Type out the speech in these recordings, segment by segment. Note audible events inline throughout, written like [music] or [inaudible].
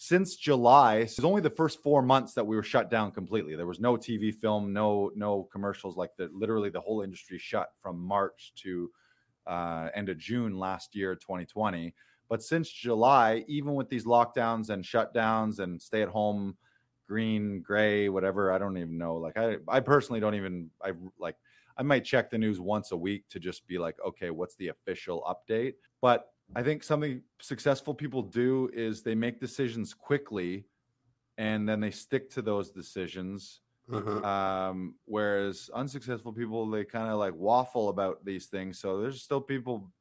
since July, it's only the first four months that we were shut down completely. There was no TV film, no no commercials. Like the literally the whole industry shut from March to uh, end of June last year, 2020. But since July, even with these lockdowns and shutdowns and stay at home, green, gray, whatever, I don't even know. Like I, I personally don't even. I like. I might check the news once a week to just be like, okay, what's the official update? But I think something successful people do is they make decisions quickly and then they stick to those decisions. Mhm. Um, whereas unsuccessful people, they kind of like waffle about these things. So there's still people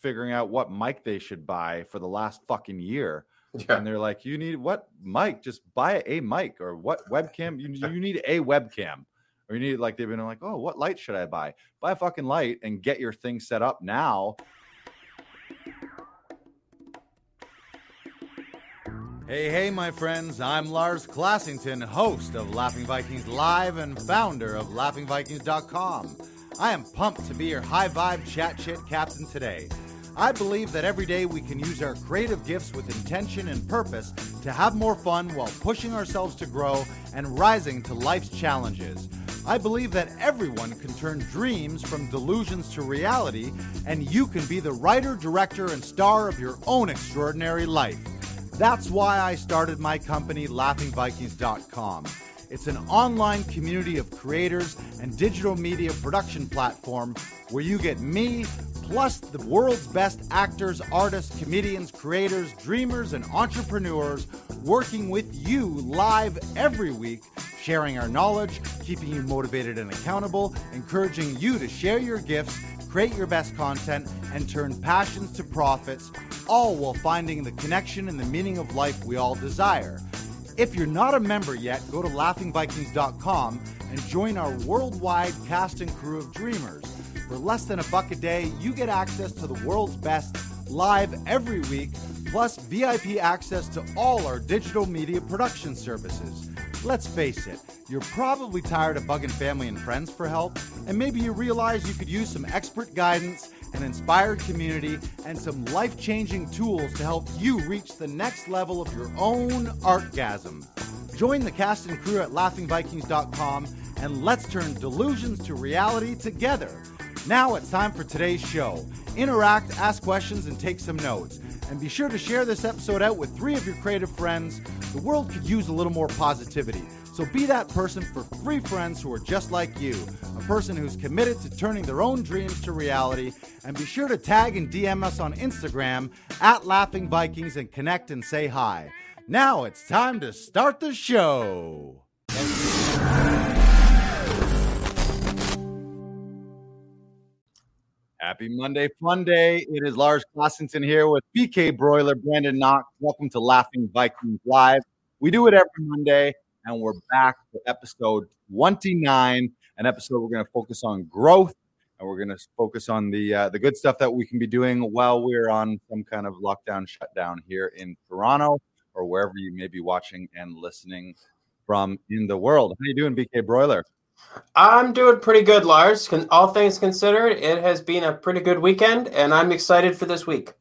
figuring out what mic they should buy for the last fucking year. Yeah. And they're like, you need what mic? Just buy a mic or what webcam? You, you need a webcam. Or you need like they've been like, oh, what light should I buy? Buy a fucking light and get your thing set up now Hey, hey, my friends. I'm Lars Classington, host of Laughing Vikings Live and founder of LaughingVikings.com. I am pumped to be your high vibe chat shit captain today. I believe that every day we can use our creative gifts with intention and purpose to have more fun while pushing ourselves to grow and rising to life's challenges. I believe that everyone can turn dreams from delusions to reality, and you can be the writer, director, and star of your own extraordinary life. That's why I started my company, LaughingVikings.com. It's an online community of creators and digital media production platform where you get me, plus the world's best actors, artists, comedians, creators, dreamers, and entrepreneurs working with you live every week, sharing our knowledge, keeping you motivated and accountable, encouraging you to share your gifts, create your best content, and turn passions to profits, all while finding the connection and the meaning of life we all desire. If you're not a member yet, go to laughingvikings.com and join our worldwide cast and crew of dreamers. For less than a buck a day, you get access to the world's best live every week, plus VIP access to all our digital media production services. Let's face it, you're probably tired of bugging family and friends for help, and maybe you realize you could use some expert guidance, an inspired community, and some life changing tools to help you reach the next level of your own artgasm. Join the cast and crew at laughingvikings.com and let's turn delusions to reality together. Now it's time for today's show. Interact, ask questions, and take some notes. And be sure to share this episode out with three of your creative friends. The world could use a little more positivity. So be that person for three friends who are just like you, a person who's committed to turning their own dreams to reality. And be sure to tag and DM us on Instagram at Laughing Vikings and connect and say hi. Now it's time to start the show. Happy Monday, fun day. It is Lars Classington here with BK Broiler, Brandon Knox. Welcome to Laughing Vikings Live. We do it every Monday, and we're back for episode 29, an episode we're going to focus on growth, and we're going to focus on the uh, the good stuff that we can be doing while we're on some kind of lockdown shutdown here in Toronto or wherever you may be watching and listening from in the world. How you doing, BK Broiler? I'm doing pretty good, Lars. All things considered, it has been a pretty good weekend, and I'm excited for this week.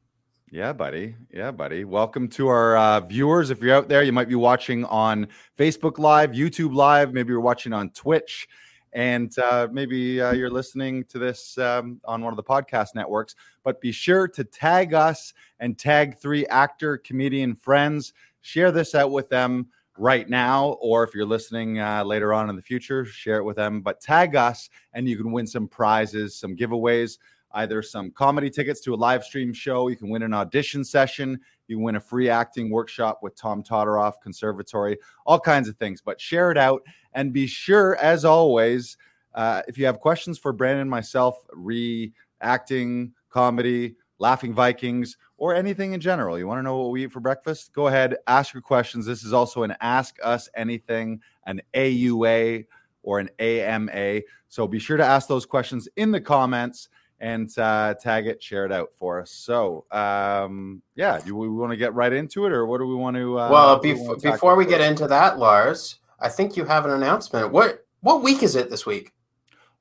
Yeah, buddy. Yeah, buddy. Welcome to our uh, viewers. If you're out there, you might be watching on Facebook Live, YouTube Live. Maybe you're watching on Twitch, and uh, maybe uh, you're listening to this um, on one of the podcast networks. But be sure to tag us and tag three actor, comedian friends. Share this out with them right now, or if you're listening uh, later on in the future, share it with them. But tag us, and you can win some prizes, some giveaways, either some comedy tickets to a live stream show. You can win an audition session. You win a free acting workshop with Tom Totteroff Conservatory, all kinds of things. But share it out, and be sure, as always, uh, if you have questions for Brandon myself, re acting, comedy, Laughing Vikings, or anything in general. You want to know what we eat for breakfast? Go ahead, ask your questions. This is also an Ask Us Anything, an AUA, or an AMA. So be sure to ask those questions in the comments and uh, tag it, share it out for us. So, um, yeah, do we want to get right into it, or what do we want to? Uh, well, do we to before we get into that, Lars, I think you have an announcement. What what week is it this week?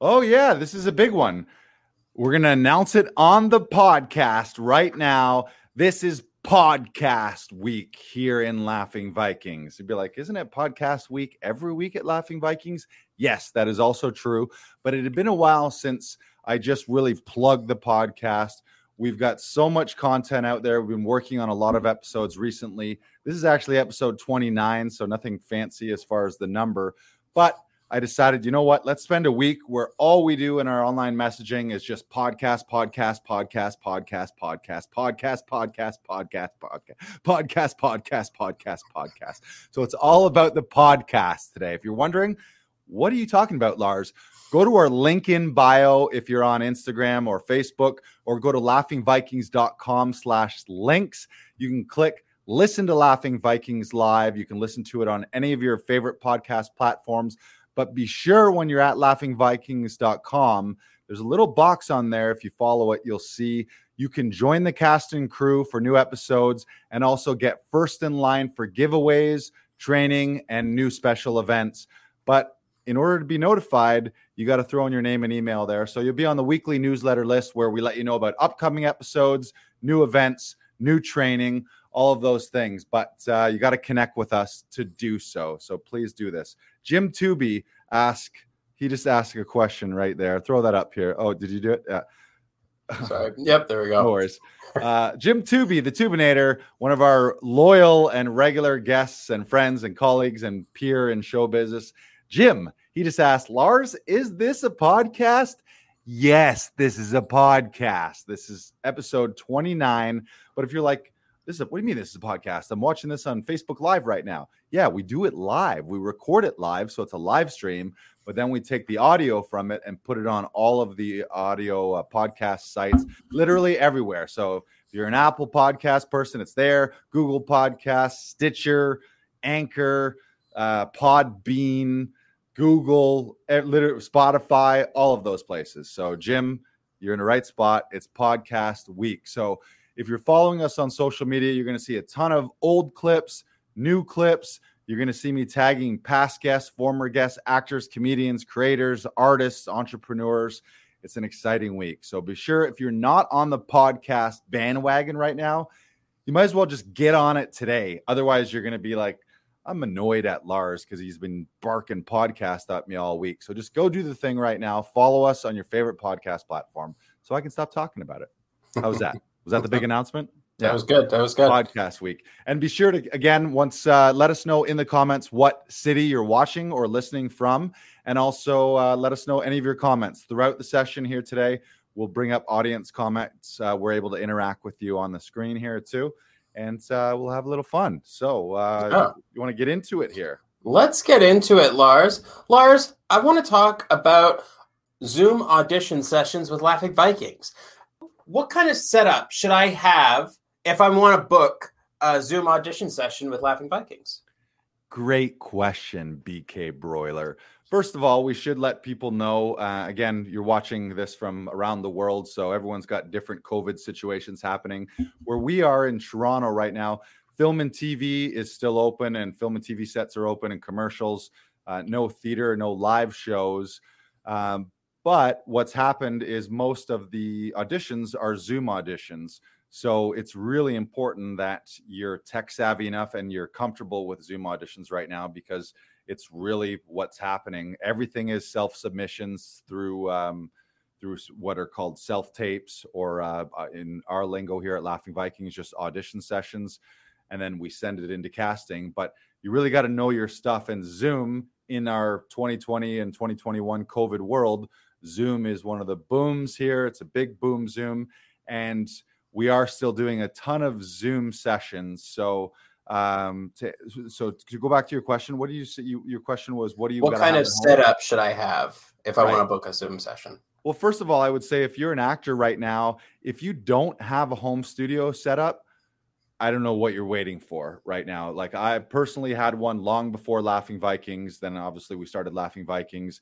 Oh, yeah, this is a big one. We're going to announce it on the podcast right now. This is podcast week here in Laughing Vikings. You'd be like, isn't it podcast week every week at Laughing Vikings? Yes, that is also true. But it had been a while since I just really plugged the podcast. We've got so much content out there. We've been working on a lot of episodes recently. This is actually episode 29, so nothing fancy as far as the number. But I decided, you know what? Let's spend a week where all we do in our online messaging is just podcast, podcast, podcast, podcast, podcast, podcast, podcast, podcast, podcast, podcast, podcast, podcast, podcast. So it's all about the podcast today. If you're wondering, what are you talking about, Lars? Go to our link in bio if you're on Instagram or Facebook, or go to laughingvikings.com slash links. You can click listen to Laughing Vikings live. You can listen to it on any of your favorite podcast platforms. But be sure when you're at laughingvikings.com, there's a little box on there. If you follow it, you'll see you can join the cast and crew for new episodes and also get first in line for giveaways, training, and new special events. But in order to be notified, you got to throw in your name and email there. So you'll be on the weekly newsletter list where we let you know about upcoming episodes, new events, new training, all of those things. But uh, you got to connect with us to do so. So please do this. Jim Tooby ask. He just asked a question right there. Throw that up here. Oh, did you do it? Yeah. Sorry. [laughs] Yep, there we go. No worries. Uh, Jim Tooby, the Tubinator, one of our loyal and regular guests and friends and colleagues and peer in show business. Jim, he just asked, Lars, is this a podcast? Yes, this is a podcast. This is episode 29. But if you're like, this is a, what do you mean this is a podcast? I'm watching this on Facebook Live right now. Yeah, we do it live. We record it live, so it's a live stream, but then we take the audio from it and put it on all of the audio uh, podcast sites, literally everywhere. So if you're an Apple podcast person, it's there. Google Podcasts, Stitcher, Anchor, uh, Podbean, Google, eh, Spotify, all of those places. So Jim, you're in the right spot. It's podcast week. So if you're following us on social media, you're going to see a ton of old clips, new clips. You're going to see me tagging past guests, former guests, actors, comedians, creators, artists, entrepreneurs. It's an exciting week. So be sure if you're not on the podcast bandwagon right now, you might as well just get on it today. Otherwise, you're going to be like, I'm annoyed at Lars because he's been barking podcast at me all week. So just go do the thing right now. Follow us on your favorite podcast platform so I can stop talking about it. How's that? [laughs] Was that the big announcement? That was good. That was good. Podcast week. And be sure to, again, once uh, let us know in the comments what city you're watching or listening from. And also uh, let us know any of your comments throughout the session here today. We'll bring up audience comments. Uh, we're able to interact with you on the screen here too. And uh, we'll have a little fun. So, uh, yeah. you want to get into it here? Let's get into it, Lars. Lars, I want to talk about Zoom audition sessions with Laughing Vikings what kind of setup should I have if I want to book a Zoom audition session with Laughing Vikings? Great question, BK Broiler. First of all, we should let people know. Uh, again, you're watching this from around the world, so everyone's got different COVID situations happening. Where we are in Toronto right now, film and TV is still open, and film and TV sets are open, and commercials. Uh, no theater, no live shows. Um, but what's happened is most of the auditions are Zoom auditions. So it's really important that you're tech savvy enough and you're comfortable with Zoom auditions right now because it's really what's happening. Everything is self submissions through um, through what are called self tapes, or uh, uh, in our lingo here at Laughing Vikings, just audition sessions, and then we send it into casting. But you really got to know your stuff. And Zoom in our 2020 and 2021 COVID world Zoom is one of the booms here. It's a big boom Zoom. And we are still doing a ton of Zoom sessions. So, um, to, so to go back to your question, what do you say? You, your question was, what do you? What kind of setup should I have if I right. want to book a Zoom session? Well, first of all, I would say if you're an actor right now, if you don't have a home studio set up, I don't know what you're waiting for right now. Like I personally had one long before Laughing Vikings. Then obviously we started Laughing Vikings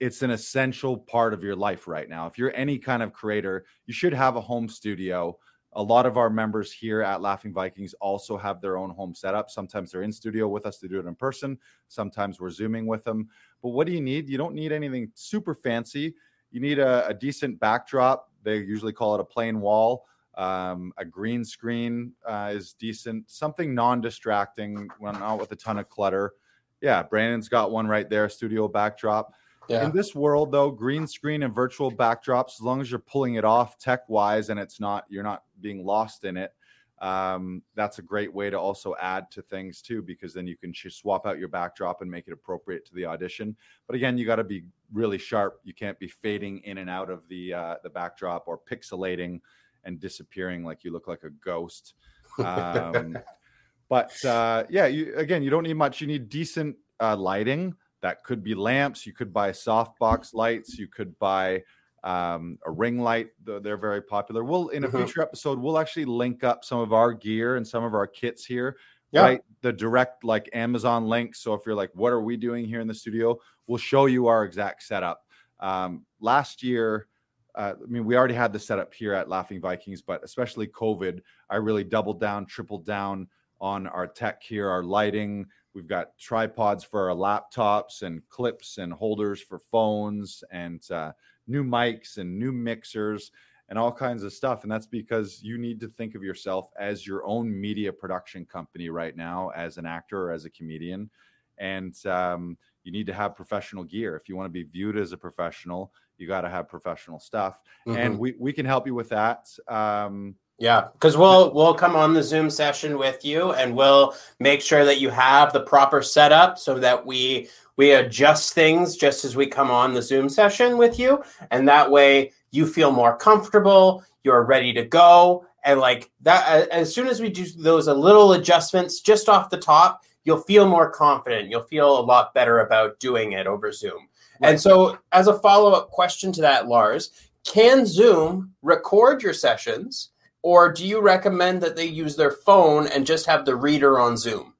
it's an essential part of your life right now. If you're any kind of creator, you should have a home studio. A lot of our members here at Laughing Vikings also have their own home setup. Sometimes they're in studio with us to do it in person. Sometimes we're zooming with them. But what do you need? You don't need anything super fancy. You need a, a decent backdrop. They usually call it a plain wall. Um, a green screen uh, is decent. Something non-distracting, not with a ton of clutter. Yeah, Brandon's got one right there. Studio backdrop. Yeah. In this world, though, green screen and virtual backdrops, as long as you're pulling it off tech-wise and it's not you're not being lost in it, um, that's a great way to also add to things too, because then you can swap out your backdrop and make it appropriate to the audition. But again, you got to be really sharp. You can't be fading in and out of the uh, the backdrop or pixelating and disappearing like you look like a ghost. Um, [laughs] but uh, yeah, you, again, you don't need much. You need decent uh, lighting. That could be lamps. You could buy softbox lights. You could buy um, a ring light. They're very popular. We'll in a Mhm. future episode, we'll actually link up some of our gear and some of our kits here. Yeah. Right, the direct like Amazon links. So if you're like, what are we doing here in the studio? We'll show you our exact setup. Um, last year, uh, I mean, we already had the setup here at Laughing Vikings, but especially COVID, I really doubled down, tripled down on our tech here, our lighting. We've got tripods for our laptops and clips and holders for phones and uh, new mics and new mixers and all kinds of stuff. And that's because you need to think of yourself as your own media production company right now, as an actor or as a comedian. And um, you need to have professional gear. If you want to be viewed as a professional, you got to have professional stuff. And Mhm. we, we can help you with that. Um, Yeah, because we'll we'll come on the Zoom session with you, and we'll make sure that you have the proper setup so that we we adjust things just as we come on the Zoom session with you, and that way you feel more comfortable, you're ready to go, and like that. As soon as we do those a little adjustments just off the top, you'll feel more confident. You'll feel a lot better about doing it over Zoom. And so, as a follow up question to that, Lars, can Zoom record your sessions? Or do you recommend that they use their phone and just have the reader on Zoom?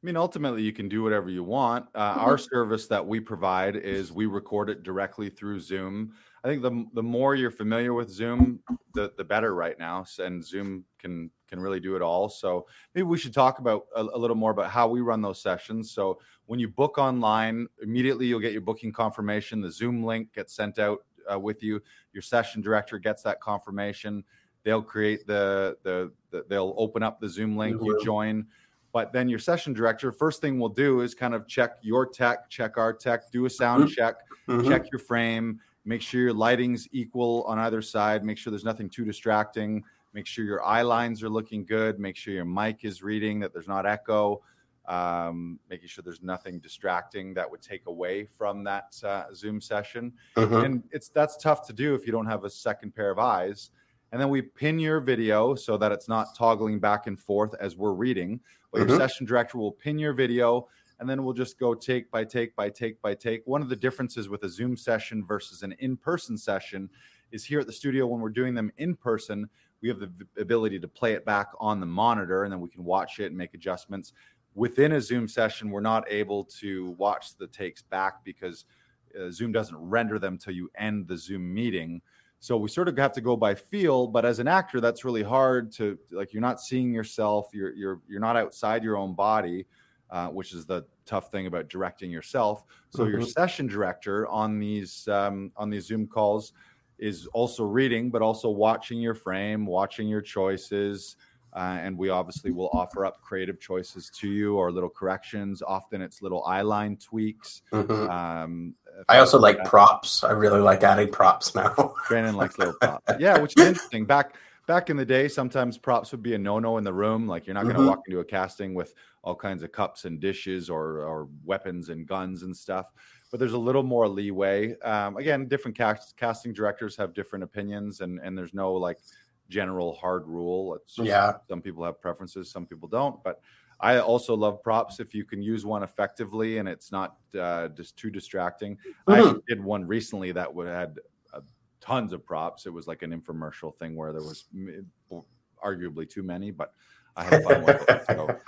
I mean, ultimately, you can do whatever you want. Uh, Our service that we provide is we record it directly through Zoom. I think the the more you're familiar with Zoom, the the better right now. And Zoom can can really do it all. So maybe we should talk about a, a little more about how we run those sessions. So when you book online, immediately you'll get your booking confirmation. The Zoom link gets sent out uh, with you. Your session director gets that confirmation. They'll create the, the the they'll open up the Zoom link. You Mhm. join. But then your session director, first thing we'll do is kind of check your tech, check our tech, do a sound Mhm. check, check your frame, make sure your lighting's equal on either side, make sure there's nothing too distracting, make sure your eye lines are looking good, make sure your mic is reading, that there's not echo, um, making sure there's nothing distracting that would take away from that uh, Zoom session. Mhm. And it's that's tough to do if you don't have a second pair of eyes. And then we pin your video so that it's not toggling back and forth as we're reading. But Mhm. your session director will pin your video and then we'll just go take by take by take by take. One of the differences with a Zoom session versus an in person session is here at the studio when we're doing them in person, we have the ability to play it back on the monitor and then we can watch it and make adjustments. Within a Zoom session, we're not able to watch the takes back because uh, Zoom doesn't render them till you end the Zoom meeting. So we sort of have to go by feel, but as an actor, that's really hard to like. You're not seeing yourself. You're you're you're not outside your own body, uh, which is the tough thing about directing yourself. So your Mhm. session director on these um, on these Zoom calls is also reading, but also watching your frame, watching your choices. Uh, and we obviously will offer up creative choices to you or little corrections. Often it's little eyeline tweaks. Mhm. Um, I also like that. props. I really like adding props [laughs] now. Brandon likes little [laughs] props. Yeah, which is interesting. Back back in the day, sometimes props would be a no-no in the room. Like you're not going to Mhm. walk into a casting with all kinds of cups and dishes or or weapons and guns and stuff. But there's a little more leeway. Um, again, different cast, casting directors have different opinions, and and there's no like general hard rule. It's just, Yeah. some people have preferences, some people don't. But I also love props if you can use one effectively and it's not uh, just too distracting. I Mhm. actually did one recently that would had uh, tons of props. It was like an infomercial thing where there was arguably too many, but I had fun with it. So,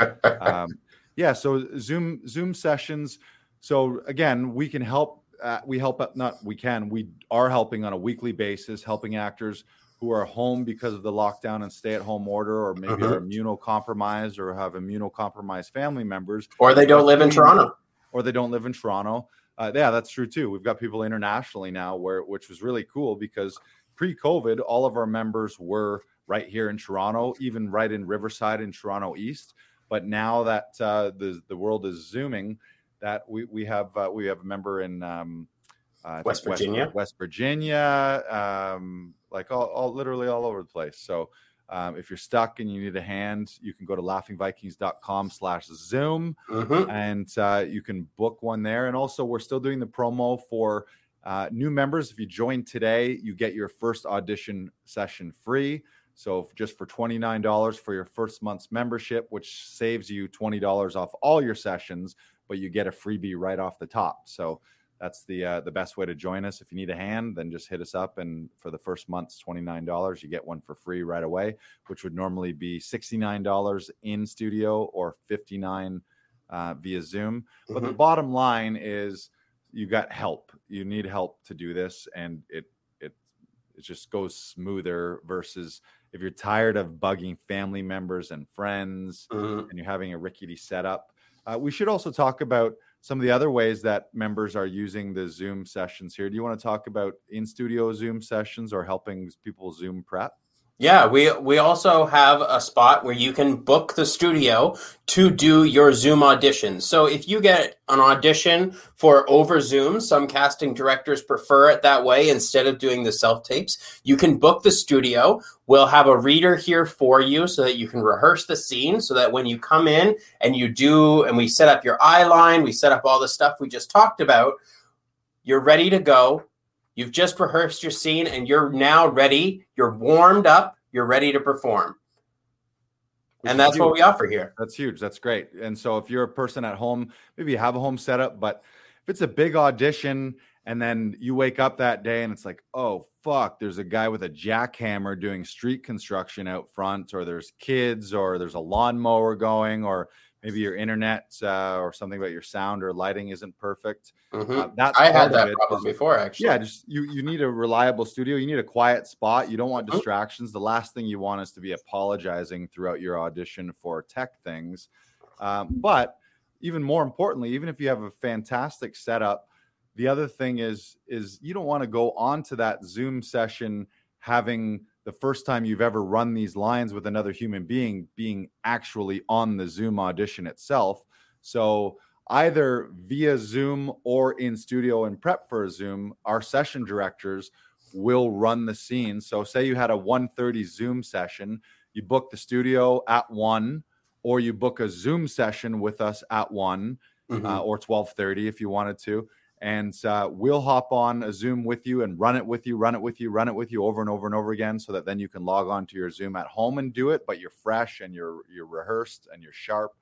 um, yeah, so Zoom Zoom sessions. So again, we can help. Uh, we help. Not we can. We are helping on a weekly basis, helping actors who are home because of the lockdown and stay-at-home order, or maybe are immunocompromised or have immunocompromised family members, or they don't live in Toronto. or they don't live in Toronto. Uh, yeah, that's true too. We've got people internationally now, where which was really cool because pre-COVID, all of our members were right here in Toronto, even right in Riverside in Toronto East. But now that uh, the the world is zooming, that we we have uh, we have a member in um, uh, West Virginia, West, West Virginia, um, like all, all literally all over the place. So um, if you're stuck and you need a hand, you can go to laughingvikings.com slash Zoom mm-hmm. and uh, you can book one there. And also, we're still doing the promo for uh, new members. If you join today, you get your first audition session free. So just for $29 for your first month's membership, which saves you $20 off all your sessions, but you get a freebie right off the top. So that's the uh, the best way to join us. If you need a hand, then just hit us up, and for the first month's twenty nine dollars, you get one for free right away, which would normally be sixty nine dollars in studio or fifty nine uh, via Zoom. Mm-hmm. But the mm-hmm. bottom line is you got help. You need help to do this, and it it it just goes smoother versus if you're tired of bugging family members and friends, mm-hmm. and you're having a rickety setup. Uh, we should also talk about some of the other ways that members are using the Zoom sessions here. Do you want to talk about in studio Zoom sessions or helping people Zoom prep? Yeah, we we also have a spot where you can book the studio to do your Zoom auditions. So if you get an audition for over Zoom, some casting directors prefer it that way instead of doing the self tapes. You can book the studio. We'll have a reader here for you so that you can rehearse the scene so that when you come in and you do and we set up your eye line, we set up all the stuff we just talked about, you're ready to go You've just rehearsed your scene and you're now ready. You're warmed up. You're ready to perform. Which and that's huge. what we offer here. That's huge. That's great. And so if you're a person at home, maybe you have a home setup, but if it's a big audition and then you wake up that day and it's like, oh, fuck, there's a guy with a jackhammer doing street construction out front, or there's kids, or there's a lawnmower going, or maybe your internet uh, or something about your sound or lighting isn't perfect. Mm-hmm. Uh, that's I had that problem before, actually. Yeah, just you you need a reliable studio. You need a quiet spot. You don't want mm-hmm. distractions. The last thing you want is to be apologizing throughout your audition for tech things. Um, but even more importantly, even if you have a fantastic setup, the other thing is is you don't want to go on to that Zoom session having the first time you've ever run these lines with another human being being actually on the Zoom audition itself. So either via Zoom or in studio and prep for a Zoom, our session directors will run the scene. So say you had a 1:30 Zoom session, you book the studio at 1 or you book a Zoom session with us at one mm-hmm. uh, or 12:30 if you wanted to and uh, we'll hop on a Zoom with you and run it with you, run it with you, run it with you over and over and over again, so that then you can log on to your Zoom at home and do it, but you're fresh and you're you're rehearsed and you're sharp.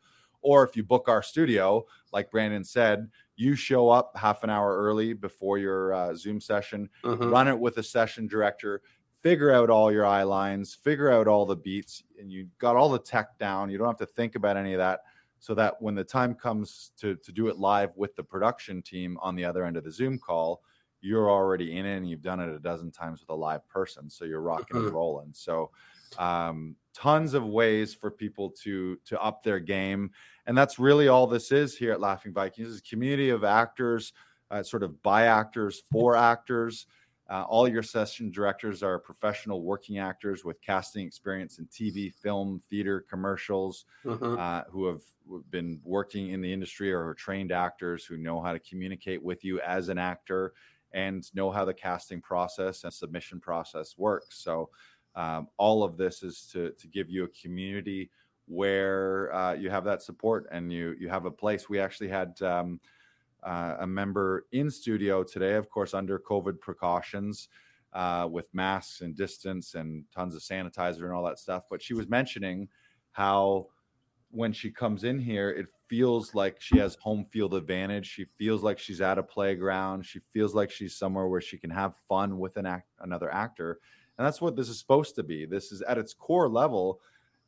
Or if you book our studio, like Brandon said, you show up half an hour early before your uh, Zoom session, mm-hmm. run it with a session director, figure out all your eye lines, figure out all the beats, and you got all the tech down. You don't have to think about any of that so that when the time comes to to do it live with the production team on the other end of the Zoom call, you're already in it and you've done it a dozen times with a live person, so you're rocking and mm-hmm. rolling. So um, tons of ways for people to to up their game, and that's really all this is here at Laughing Vikings. is a community of actors, uh, sort of by actors for actors. Uh, all your session directors are professional working actors with casting experience in TV, film, theater, commercials, mm-hmm. uh, who have been working in the industry or are trained actors who know how to communicate with you as an actor and know how the casting process and submission process works. So, um, all of this is to to give you a community where uh, you have that support and you you have a place. We actually had. Um, uh, a member in studio today, of course, under COVID precautions uh, with masks and distance and tons of sanitizer and all that stuff. But she was mentioning how when she comes in here, it feels like she has home field advantage. She feels like she's at a playground. She feels like she's somewhere where she can have fun with an act, another actor. And that's what this is supposed to be. This is at its core level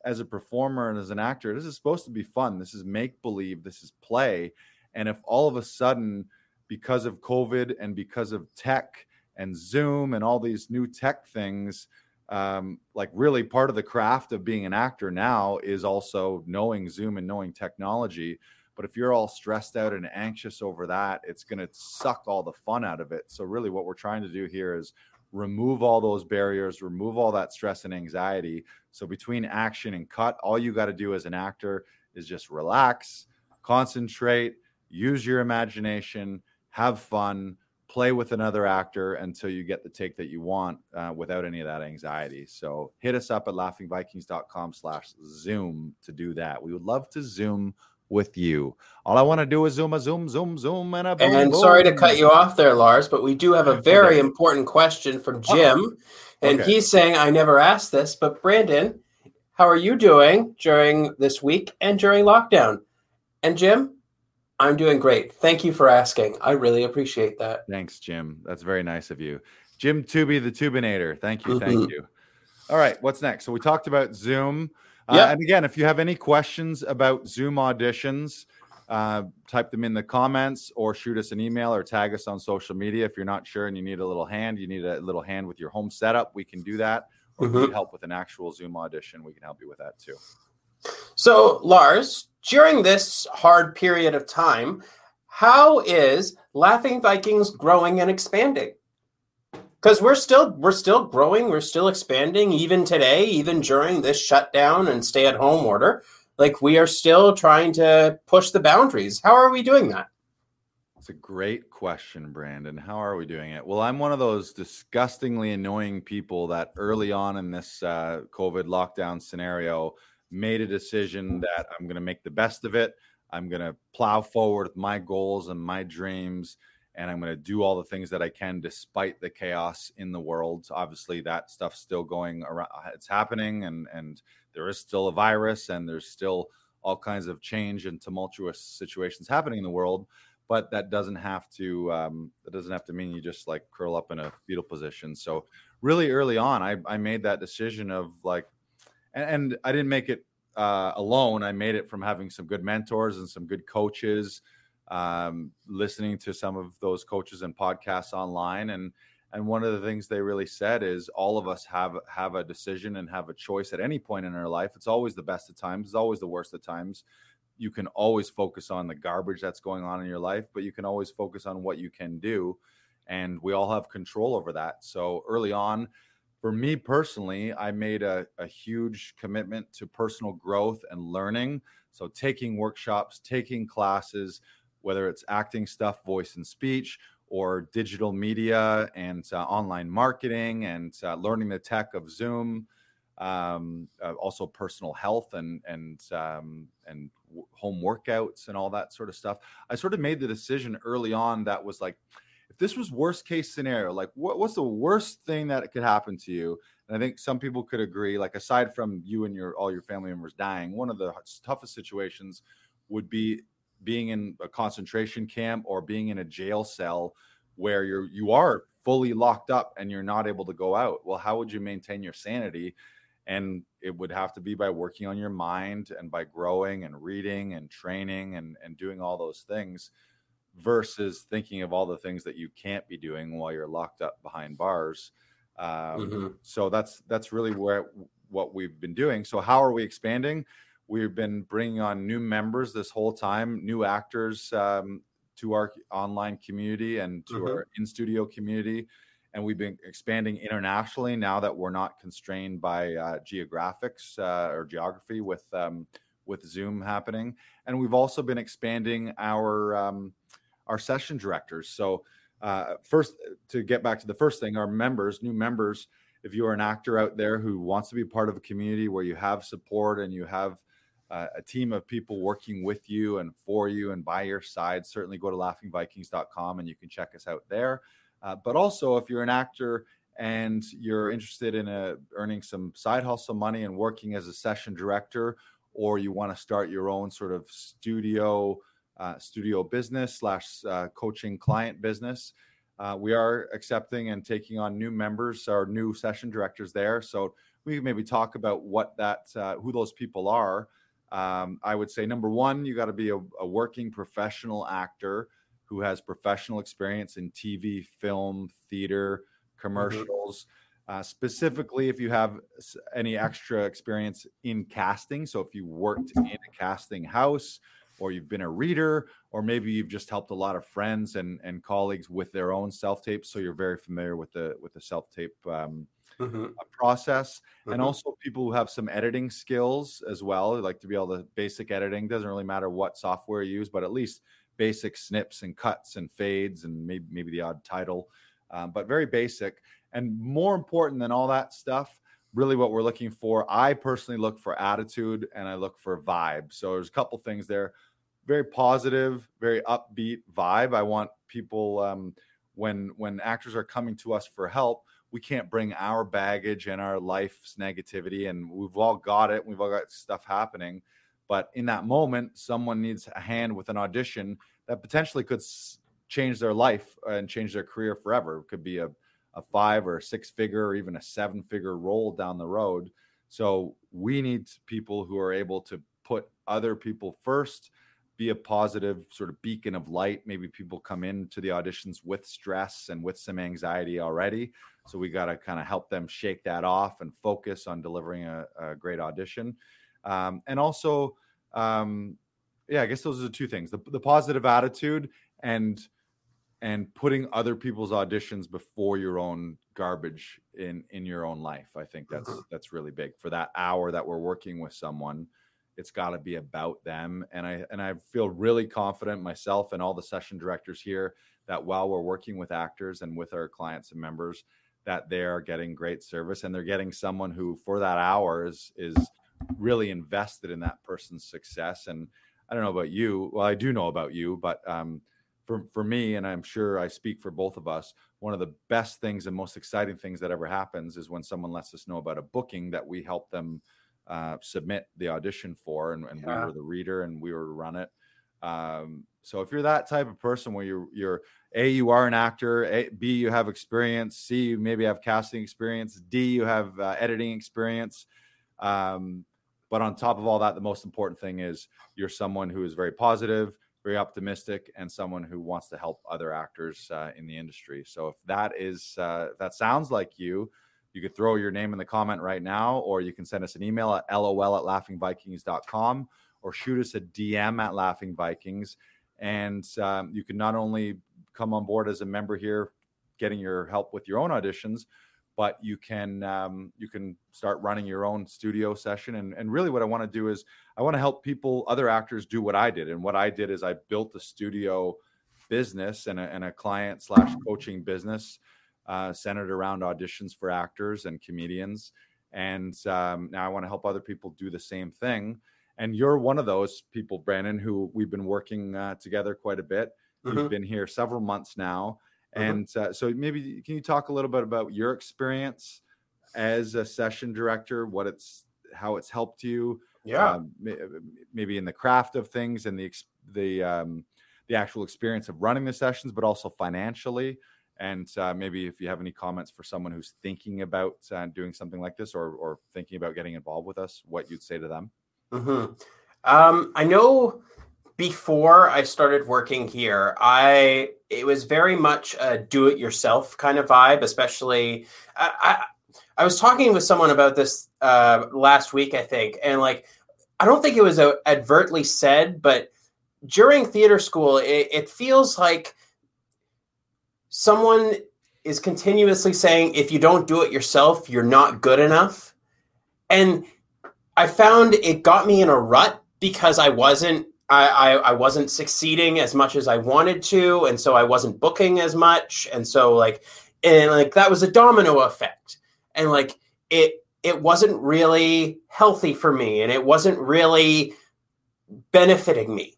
as a performer and as an actor. This is supposed to be fun. This is make believe. This is play. And if all of a sudden, because of COVID and because of tech and Zoom and all these new tech things, um, like really part of the craft of being an actor now is also knowing Zoom and knowing technology. But if you're all stressed out and anxious over that, it's going to suck all the fun out of it. So, really, what we're trying to do here is remove all those barriers, remove all that stress and anxiety. So between action and cut, all you got to do as an actor is just relax, concentrate, use your imagination, have fun, play with another actor until you get the take that you want uh, without any of that anxiety. So hit us up at laughingvikings.com slash zoom to do that. We would love to zoom with you. All I want to do is zoom a zoom, zoom, zoom, and a boom, And boom. sorry to cut you off there, Lars, but we do have a very important question from Jim. And Okay. he's saying, I never asked this, but Brandon, how are you doing during this week and during lockdown? And Jim, I'm doing great. Thank you for asking. I really appreciate that. Thanks, Jim. That's very nice of you. Jim Tooby, the Tubinator. Thank you. Mhm. Thank you. All right. What's next? So we talked about Zoom. Uh, Yep. And again, if you have any questions about Zoom auditions, uh, type them in the comments or shoot us an email or tag us on social media. If you're not sure and you need a little hand, you need a little hand with your home setup, we can do that. Or if you need help with an actual Zoom audition, we can help you with that too. So, Lars, during this hard period of time, how is Laughing Vikings growing and expanding? Because we're still we're still growing, we're still expanding, even today, even during this shutdown and stay-at-home order. Like we are still trying to push the boundaries. How are we doing that? It's a great question, Brandon. How are we doing it? Well, I'm one of those disgustingly annoying people that early on in this uh, COVID lockdown scenario made a decision that I'm going to make the best of it. I'm going to plow forward with my goals and my dreams, and I'm going to do all the things that I can despite the chaos in the world. Obviously, that stuff's still going around. It's happening, and and there is still a virus, and there's still all kinds of change and tumultuous situations happening in the world but that doesn't have to um, that doesn't have to mean you just like curl up in a fetal position so really early on i, I made that decision of like and, and i didn't make it uh, alone. I made it from having some good mentors and some good coaches um, listening to some of those coaches and podcasts online. And and one of the things they really said is all of us have have a decision and have a choice at any point in our life. It's always the best of times. It's always the worst of times. You can always focus on the garbage that's going on in your life, but you can always focus on what you can do. And we all have control over that. So early on, for me personally, I made a, a huge commitment to personal growth and learning. So taking workshops, taking classes, whether it's acting stuff, voice and speech, or digital media and uh, online marketing and uh, learning the tech of Zoom um, uh, also personal health and and um, and w- home workouts and all that sort of stuff. I sort of made the decision early on that was like, if this was worst case scenario, like what, what's the worst thing that could happen to you? And I think some people could agree, like aside from you and your all your family members dying, one of the toughest situations would be being in a concentration camp or being in a jail cell where you're you are fully locked up and you're not able to go out. Well, how would you maintain your sanity? and it would have to be by working on your mind and by growing and reading and training and and doing all those things versus thinking of all the things that you can't be doing while you're locked up behind bars. Um, Mhm. so that's that's really where what we've been doing. So how are we expanding? We've been bringing on new members this whole time new actors um, to our online community and to Mhm. our in studio community. And we've been expanding internationally now that we're not constrained by uh, geographics uh, or geography with um, with Zoom happening, and we've also been expanding our um, our session directors. So uh, first, to get back to the first thing, our members, new members. If you are an actor out there who wants to be part of a community where you have support and you have uh, a team of people working with you and for you and by your side, certainly go to laughingvikings.com and you can check us out there. Uh, but also, if you're an actor and you're interested in a, earning some side hustle money and working as a session director, or you want to start your own sort of studio uh, studio business slash uh, coaching client business, uh, we are accepting and taking on new members, our new session directors there. So we can maybe talk about what that, uh, who those people are. Um, I would say number one, you got to be a, a working professional actor who has professional experience in TV, film, theater, commercials. Uh, specifically, if you have any extra experience in casting, so if you worked in a casting house or you've been a reader, or maybe you've just helped a lot of friends and, and colleagues with their own self tapes. So you're very familiar with the with the self tape um, mm-hmm. process, mm-hmm. and also people who have some editing skills as well, like to be able to basic editing. Doesn't really matter what software you use, but at least basic snips and cuts and fades and maybe maybe the odd title, um, but very basic. And more important than all that stuff, really what we're looking for. I personally look for attitude and I look for vibe. So there's a couple things there. Very positive, very upbeat vibe. I want people um, when when actors are coming to us for help, we can't bring our baggage and our life's negativity, and we've all got it. We've all got stuff happening, but in that moment, someone needs a hand with an audition that potentially could change their life and change their career forever. It could be a a five or a six figure or even a seven figure role down the road. So we need people who are able to put other people first, be a positive sort of beacon of light. Maybe people come into the auditions with stress and with some anxiety already. So we got to kind of help them shake that off and focus on delivering a, a great audition. Um, and also, um, yeah, I guess those are the two things the, the positive attitude and and putting other people's auditions before your own garbage in in your own life i think that's mm-hmm. that's really big for that hour that we're working with someone it's got to be about them and i and i feel really confident myself and all the session directors here that while we're working with actors and with our clients and members that they are getting great service and they're getting someone who for that hour is is really invested in that person's success and i don't know about you well i do know about you but um for for me, and I'm sure I speak for both of us, one of the best things and most exciting things that ever happens is when someone lets us know about a booking that we help them uh, submit the audition for, and, and yeah. we were the reader and we were to run it. Um, so if you're that type of person where you're you're a you are an actor, a, b you have experience, c you maybe have casting experience, d you have uh, editing experience. Um, but on top of all that, the most important thing is you're someone who is very positive very optimistic and someone who wants to help other actors uh, in the industry. So if that is uh, if that sounds like you, you could throw your name in the comment right now, or you can send us an email at lol at laughingvikings.com or shoot us a DM at Laughing Vikings. And um, you can not only come on board as a member here, getting your help with your own auditions, but you can um, you can start running your own studio session and, and really what i want to do is i want to help people other actors do what i did and what i did is i built a studio business and a, and a client slash coaching business uh, centered around auditions for actors and comedians and um, now i want to help other people do the same thing and you're one of those people brandon who we've been working uh, together quite a bit mm-hmm. you've been here several months now Mm-hmm. And uh, so maybe can you talk a little bit about your experience as a session director, what it's how it's helped you? Yeah. Um, maybe in the craft of things and the the um, the actual experience of running the sessions, but also financially. And uh, maybe if you have any comments for someone who's thinking about uh, doing something like this or, or thinking about getting involved with us, what you'd say to them. Mm-hmm. Um, I know before I started working here, I it was very much a do-it-yourself kind of vibe. Especially, I, I, I was talking with someone about this uh, last week, I think, and like I don't think it was advertly said, but during theater school, it, it feels like someone is continuously saying, "If you don't do it yourself, you're not good enough," and I found it got me in a rut because I wasn't I, I, I wasn't succeeding as much as I wanted to, and so I wasn't booking as much, and so like and like that was a domino effect, and like it it wasn't really healthy for me, and it wasn't really benefiting me.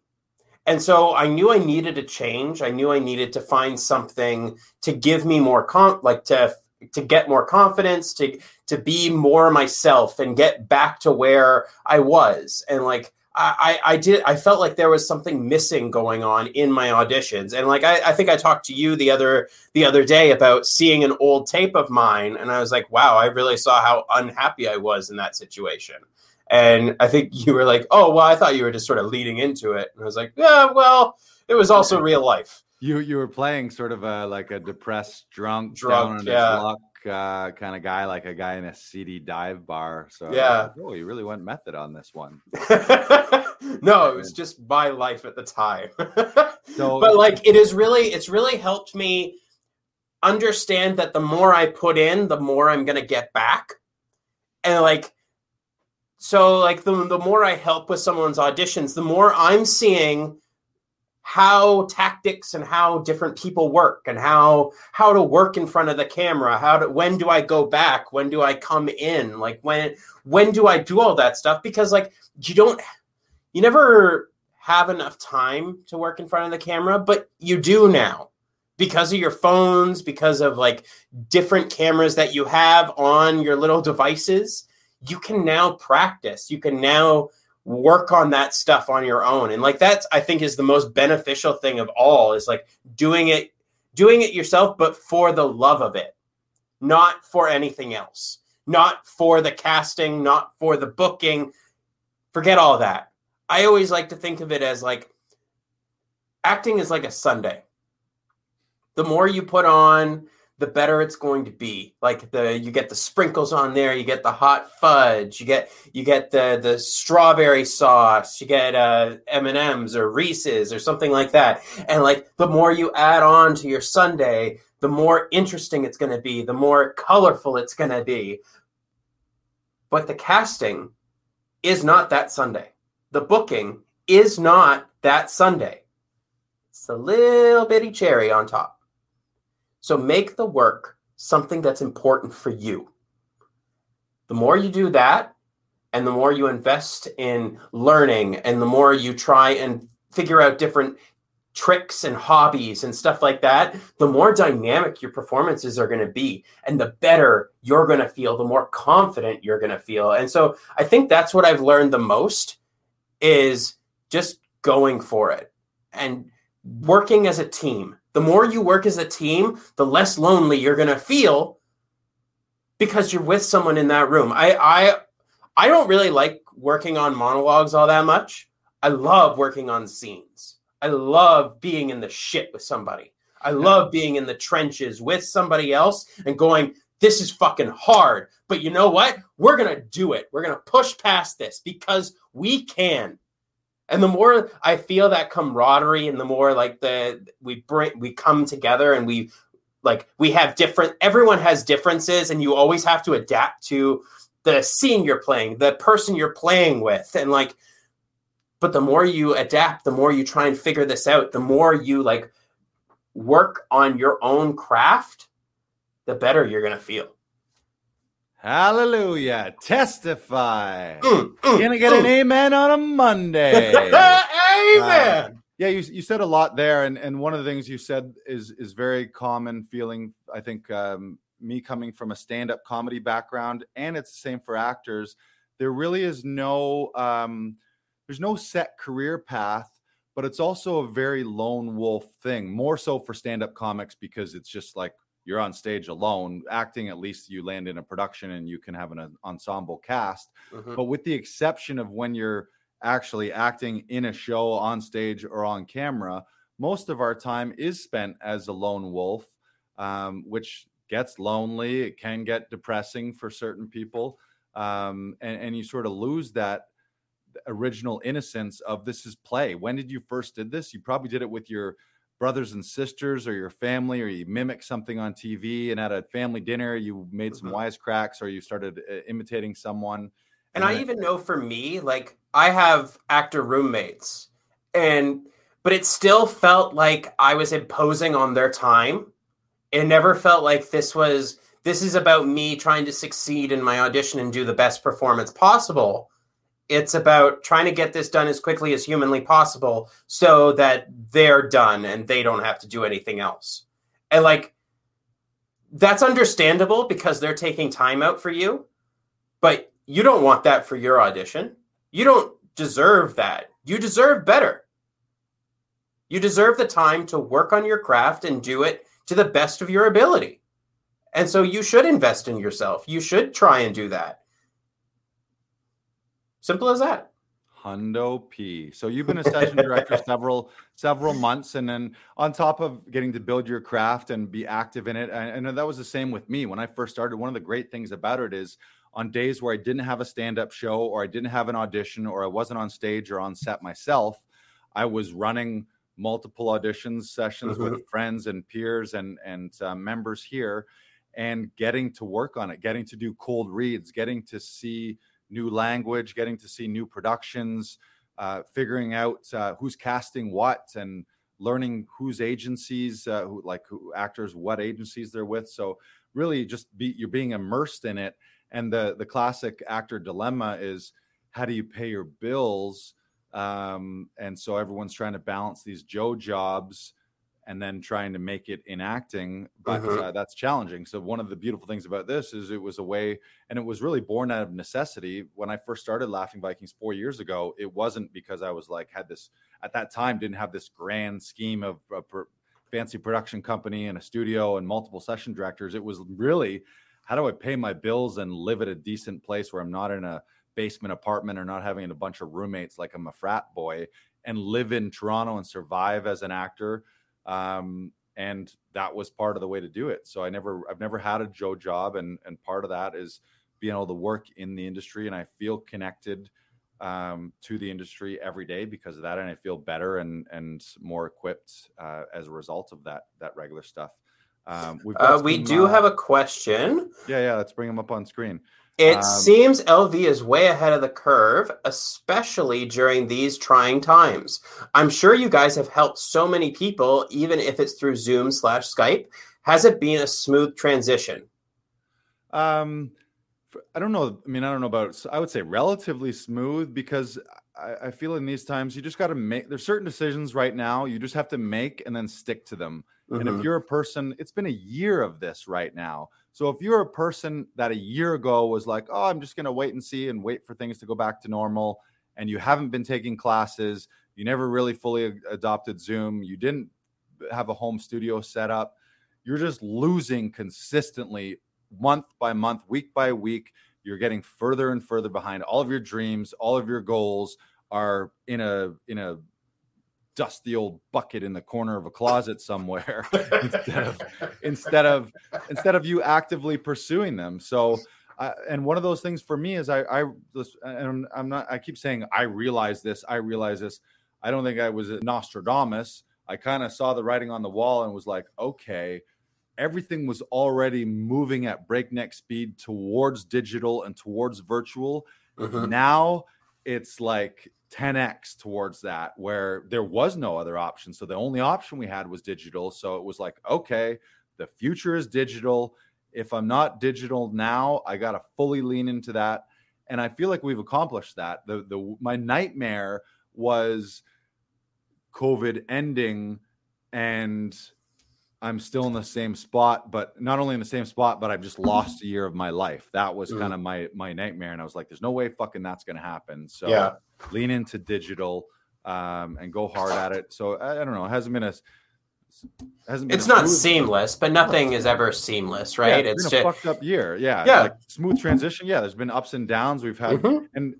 And so I knew I needed a change. I knew I needed to find something to give me more con like to to get more confidence, to to be more myself and get back to where I was. And like I, I did I felt like there was something missing going on in my auditions. And like I, I think I talked to you the other the other day about seeing an old tape of mine and I was like, wow, I really saw how unhappy I was in that situation. And I think you were like, oh well, I thought you were just sort of leading into it. And I was like, yeah, well, it was also real life. You you were playing sort of a like a depressed drunk, drunk, yeah. luck, uh, kind of guy, like a guy in a seedy dive bar. So Yeah. oh, you really went method on this one. [laughs] no, it was just my life at the time. [laughs] So- but like it is really it's really helped me understand that the more I put in, the more I'm gonna get back. And like so like the the more I help with someone's auditions, the more I'm seeing how tactics and how different people work and how how to work in front of the camera how to when do i go back? When do i come in? Like when when do i do all that stuff? Because like you don't you never have enough time to work in front of the camera but you do now. Because of your phones because of like different cameras that you have on your little devices you can now practice. You can now work on that stuff on your own. And like that's i think is the most beneficial thing of all is like doing it doing it yourself but for the love of it not for anything else not for the casting not for the booking. Forget all that. I always like to think of it as like acting is like a sundae. The more you put on the better it's going to be. Like the you get the sprinkles on there you get the hot fudge you get you get the the strawberry sauce you get uh m&ms or reese's or something like that. And like the more you add on to your sundae the more interesting it's going to be the more colorful it's going to be. But the casting is not that sundae. The booking is not that sundae. It's a little bitty cherry on top so make the work something that's important for you. The more you do that, and the more you invest in learning, and the more you try and figure out different tricks and hobbies and stuff like that, the more dynamic your performances are going to be, and the better you're going to feel, the more confident you're going to feel. And so I think that's what I've learned the most is just going for it and working as a team the more you work as a team, the less lonely you're going to feel because you're with someone in that room. I I I don't really like working on monologues all that much. I love working on scenes. I love being in the shit with somebody. I love being in the trenches with somebody else and going, this is fucking hard. But you know what? We're going to do it. We're going to push past this because we can and the more i feel that camaraderie and the more like the we bring we come together and we like we have different everyone has differences and you always have to adapt to the scene you're playing the person you're playing with. And like but the more you adapt the more you try and figure this out the more you like work on your own craft the better you're going to feel Hallelujah. Testify. Mm, mm, Gonna get an mm. amen on a Monday. [laughs] amen Yeah, you, you said a lot there, and, and one of the things you said is is very common feeling. I think um, me coming from a stand up comedy background, and it's the same for actors. There really is no um, there's no set career path, but it's also a very lone wolf thing. More so for stand up comics because it's just like you're on stage alone. Acting, at least you land in a production and you can have an ensemble cast. Mhm. But with the exception of when you're actually acting in a show on stage or on camera, most of our time is spent as a lone wolf, um, which gets lonely. It can get depressing for certain people. Um, and, and you sort of lose that original innocence of this is play. When did you first did this? You probably did it with your brothers and sisters or your family, or you mimic something on TV and at a family dinner, you made some Mhm. wisecracks or you started uh, imitating someone. And I then- even know for me, like I have actor roommates, and but it still felt like I was imposing on their time. It never felt like this was this is about me trying to succeed in my audition and do the best performance possible. It's about trying to get this done as quickly as humanly possible so that they're done and they don't have to do anything else. And like that's understandable because they're taking time out for you, but you don't want that for your audition. You don't deserve that. You deserve better. You deserve the time to work on your craft and do it to the best of your ability. And so you should invest in yourself. You should try and do that. Simple as that. Hundo P. So you've been a session director [laughs] several several months, and then on top of getting to build your craft and be active in it, and, and that was the same with me when I first started. One of the great things about it is on days where I didn't have a stand up show, or I didn't have an audition, or I wasn't on stage or on set myself, I was running multiple auditions sessions mm-hmm. with friends and peers and and uh, members here, and getting to work on it, getting to do cold reads, getting to see new language, getting to see new productions, uh, figuring out uh, who's casting what, and learning whose agencies, uh, who like who actors, what agencies they're with. So really, just be you're being immersed in it. And the the classic actor dilemma is how do you pay your bills? Um, and so everyone's trying to balance these Joe jobs and then trying to make it in acting but mm-hmm. uh, that's challenging. So one of the beautiful things about this is it was a way and it was really born out of necessity. When i first started laughing vikings four years ago it wasn't because i was like had this at that time didn't have this grand scheme of a per, fancy production company and a studio and multiple session directors. It was really how do i pay my bills and live at a decent place where i'm not in a basement apartment or not having a bunch of roommates like i'm a frat boy and live in toronto and survive as an actor um, and that was part of the way to do it. So I never, I've never had a Joe job, and and part of that is being able to work in the industry, and I feel connected um, to the industry every day because of that, and I feel better and and more equipped uh, as a result of that that regular stuff. Um, uh, we do uh, have a question. Yeah, yeah. Let's bring them up on screen. It um, seems LV is way ahead of the curve, especially during these trying times. I'm sure you guys have helped so many people, even if it's through Zoom slash Skype. Has it been a smooth transition? Um, I don't know. I mean, I don't know about. I would say relatively smooth because I, I feel in these times you just got to make. There's certain decisions right now you just have to make and then stick to them. Mm-hmm. And if mm-hmm. you're a person, it's been a year of this right now. So if you're a person that a year ago was like, oh, I'm just going to wait and see and wait for things to go back to normal, and you haven't been taking classes, you never really fully adopted Zoom, you didn't have a home studio set up, you're just losing consistently month by month, week by week. You're getting further and further behind. All of your dreams, all of your goals are in a in a dusty old bucket in the corner of a closet somewhere [laughs] instead of instead of instead of you actively pursuing them. So uh, and one of those things for me is I, I and I'm not I keep saying I realize this I realize this. I don't think I was Nostradamus. I kind of saw the writing on the wall and was like okay everything was already moving at breakneck speed towards digital and towards virtual. Mm-hmm. now it's like 10x towards that where there was no other option. So the only option we had was digital. So it was like okay the future is digital. If i'm not digital now i got to fully lean into that. And i feel like we've accomplished that. The the my nightmare was covid ending and I'm still in the same spot, but not only in the same spot, but I've just lost a year of my life. That was mm. kind of my my nightmare, and I was like, "There's no way fucking that's gonna happen." So yeah. lean into digital um, and go hard at it. So I, I don't know. It hasn't been a hasn't been it's not seamless, but nothing is ever seamless, right? Yeah, it's, it's been a fucked up year. Yeah, yeah. Like smooth transition. Yeah, there's been ups and downs. We've had, mm-hmm. and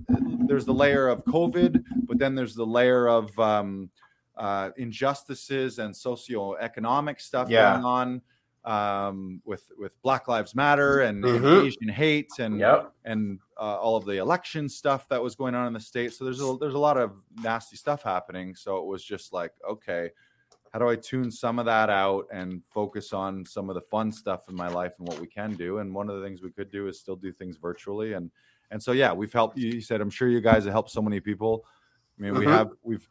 there's the layer of COVID, but then there's the layer of um, uh, injustices and socioeconomic stuff yeah. going on um, with with Black Lives Matter and, mm-hmm. and Asian hate and yep. and uh, all of the election stuff that was going on in the state. So there's a there's a lot of nasty stuff happening. So it was just like, okay, how do I tune some of that out and focus on some of the fun stuff in my life and what we can do? And one of the things we could do is still do things virtually. And and so yeah, we've helped. You said I'm sure you guys have helped so many people. I mean, mm-hmm. we have we've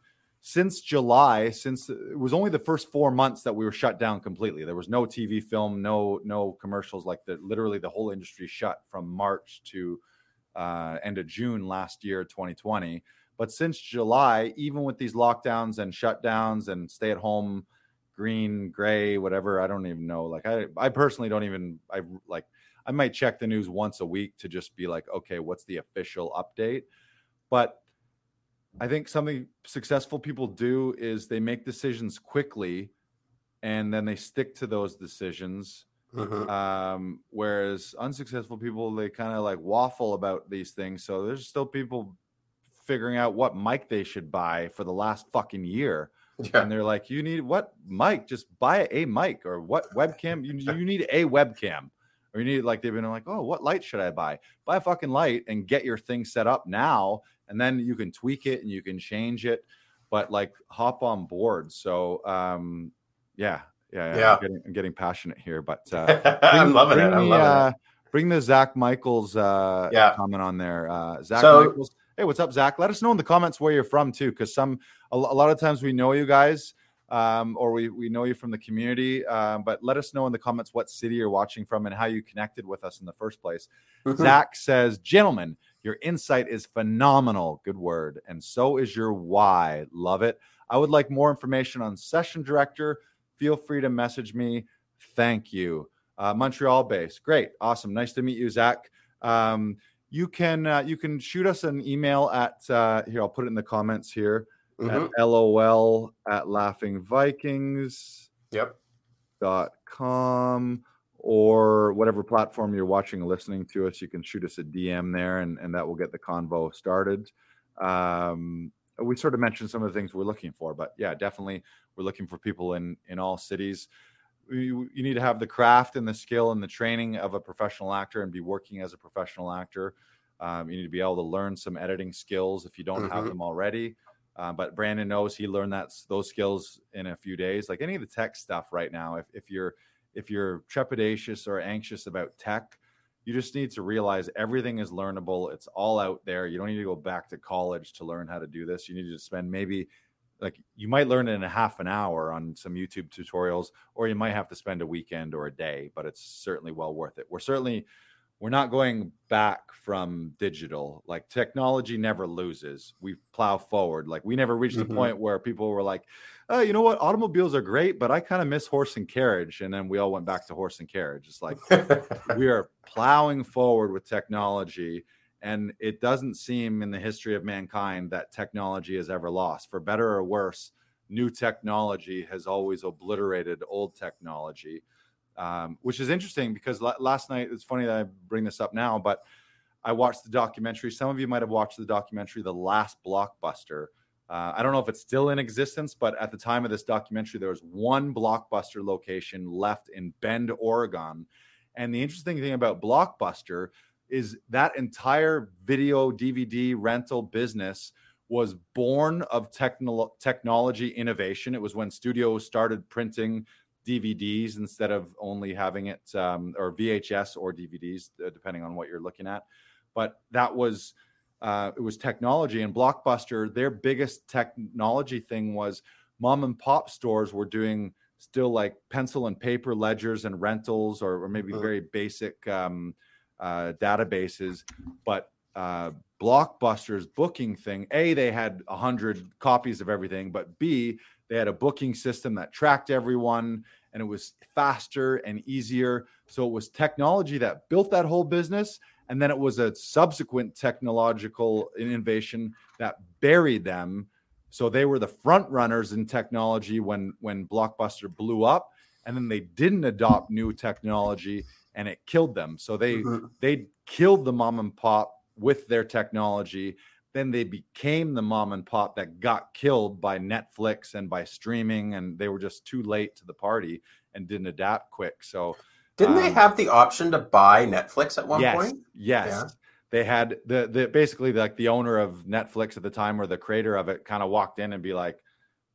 since July, since it was only the first four months that we were shut down completely. There was no TV film, no no commercials. Like the literally the whole industry shut from March to uh, end of June last year, 2020. But since July, even with these lockdowns and shutdowns and stay at home, green, gray, whatever, I don't even know. Like I, I personally don't even. I like I might check the news once a week to just be like, okay, what's the official update? But I think something successful people do is they make decisions quickly and then they stick to those decisions. Mm-hmm. Um, whereas unsuccessful people, they kind of like waffle about these things. So there's still people figuring out what mic they should buy for the last fucking year. Yeah. And they're like, you need what mic? Just buy a mic or what webcam? You, you need a webcam. Or you need like they've been like, oh, what light should I buy? Buy a fucking light and get your thing set up now, and then you can tweak it and you can change it. But like hop on board. So um, yeah, yeah, yeah. Yeah. I'm, getting, I'm getting passionate here, but [laughs] uh, I'm loving it. I'm the, loving uh, it. Bring the Zach Michaels uh, Yeah. comment on there. Uh, Zach So- Michaels. Hey, what's up, Zach? Let us know in the comments where you're from too, because some a, a lot of times we know you guys, um, or we we know you from the community. Um, but let us know in the comments what city you're watching from and how you connected with us in the first place. Mhm. Zach says, "Gentlemen, your insight is phenomenal. Good word, and so is your why. Love it. I would like more information on session director. Feel free to message me. Thank you." Uh, Montreal based. Great. Awesome. Nice to meet you, Zach. Um, you can uh, you can shoot us an email at uh, here. I'll put it in the comments here Mhm. at lol at laughingvikings Yep. dot com or whatever platform you're watching or listening to us. You can shoot us a DM there, and and that will get the convo started. Um, we sort of mentioned some of the things we're looking for, but yeah, definitely we're looking for people in in all cities. You, you need to have the craft and the skill and the training of a professional actor and be working as a professional actor. Um, you need to be able to learn some editing skills if you don't have Mhm. them already. Uh, but Brandon knows he learned that those skills in a few days. Like any of the tech stuff right now, if, if you're if you're trepidatious or anxious about tech, you just need to realize everything is learnable. It's all out there. You don't need to go back to college to learn how to do this. You need to spend maybe like you might learn it in a half an hour on some YouTube tutorials, or you might have to spend a weekend or a day, but it's certainly well worth it. We're certainly we're not going back from digital. Like technology never loses. We plow forward. Like we never reached Mhm. the point where people were like, oh, you know what? Automobiles are great, but I kind of miss horse and carriage. And then we all went back to horse and carriage. It's like [laughs] we are plowing forward with technology and it doesn't seem in the history of mankind that technology has ever lost for better or worse new technology has always obliterated old technology um, which is interesting because la- last night it's funny that i bring this up now but i watched the documentary. Some of you might have watched the documentary the last blockbuster. Uh, i don't know if it's still in existence but at the time of this documentary there was one blockbuster location left in bend oregon. And the interesting thing about Blockbuster is that entire video DVD rental business was born of technolo- technology innovation. It was when studios started printing DVDs instead of only having it um, or VHS or DVDs, uh, depending on what you're looking at. But that was uh, it was technology and Blockbuster. Their biggest technology thing was mom and pop stores were doing still like pencil and paper ledgers and rentals or, or maybe Mhm. very basic um, uh, databases but uh, blockbuster's booking thing a they had a 100 copies of everything but b they had a booking system that tracked everyone and it was faster and easier. So it was technology that built that whole business and then it was a subsequent technological innovation that buried them. So they were the front runners in technology when when blockbuster blew up and then they didn't adopt new technology and it killed them. So they Mhm. they killed the mom and pop with their technology then they became the mom and pop that got killed by netflix and by streaming and they were just too late to the party and didn't adapt quick so Didn't they Um, have the option to buy Netflix at one yes, point? Yes. Yeah. They had the the basically like the owner of Netflix at the time or the creator of it kind of walked in and be like,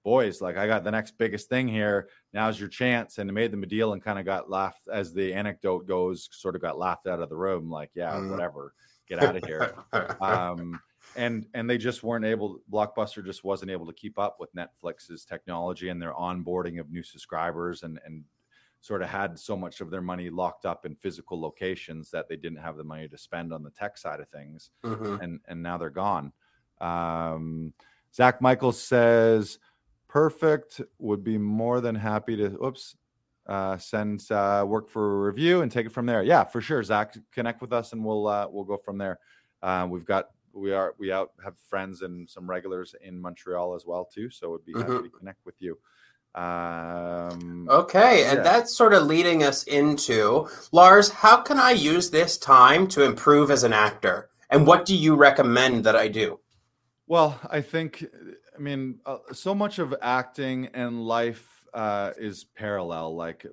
boys, like I got the next biggest thing here. Now's your chance. And they made them a deal and kind of got laughed as the anecdote goes, sort of got laughed out of the room, like, yeah, Mm. whatever, get out of here. [laughs] um, and and they just weren't able blockbuster just wasn't able to keep up with netflix's technology and their onboarding of new subscribers and and sort of had so much of their money locked up in physical locations that they didn't have the money to spend on the tech side of things Mhm. and and now they're gone. Um zach michaels says perfect would be more than happy to oops uh send uh work for a review and take it from there. Yeah for sure zach connect with us and we'll uh we'll go from there. Uh, we've got we are we out have friends and some regulars in montreal as well too so it would be happy Mhm. to connect with you um Okay, and that's sort of leading us into Lars. How can I use this time to improve as an actor? And what do you recommend that I do? Well, I think, I mean, uh, so much of acting and life uh, is parallel. Like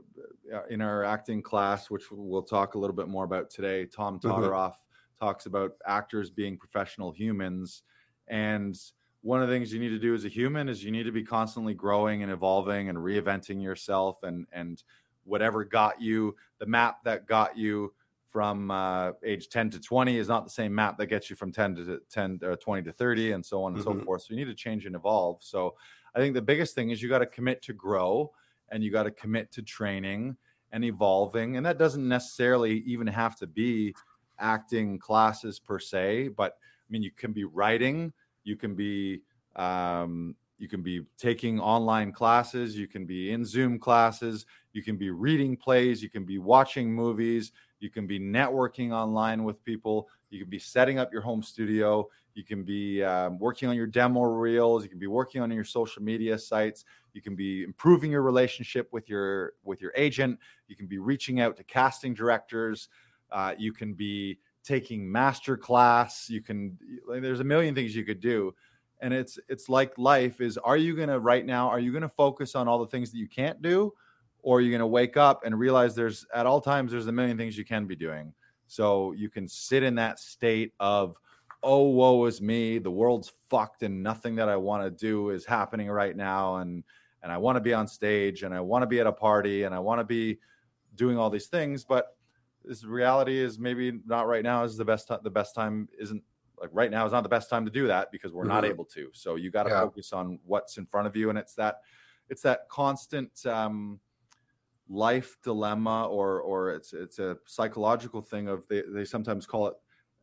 uh, in our acting class, which we'll talk a little bit more about today, Tom Mhm. Todoroff talks about actors being professional humans. And one of the things you need to do as a human is you need to be constantly growing and evolving and reinventing yourself and and whatever got you the map that got you from uh, age 10 to 20 is not the same map that gets you from 10 to 10 or 20 to 30 and so on and so Mhm. forth so you need to change and evolve so i think the biggest thing is you got to commit to grow and you got to commit to training and evolving and that doesn't necessarily even have to be acting classes per se but i mean you can be writing you can be um, you can be taking online classes you can be in zoom classes you can be reading plays you can be watching movies you can be networking online with people you can be setting up your home studio you can be um, working on your demo reels you can be working on your social media sites you can be improving your relationship with your with your agent you can be reaching out to casting directors uh, you can be taking master class you can there's a million things you could do. And it's it's like life is are you going to right now are you going to focus on all the things that you can't do? Or are you going to wake up and realize there's at all times there's a million things you can be doing. So you can sit in that state of oh woe is me. The world's fucked and nothing that i want to do is happening right now. And and i want to be on stage and i want to be at a party and i want to be doing all these things. But this reality is maybe not right now is the best time the best time isn't like right now is not the best time to do that because we're not Mhm. able to so you got to Yeah. focus on what's in front of you and it's that it's that constant um life dilemma or or it's it's a psychological thing of they, they sometimes call it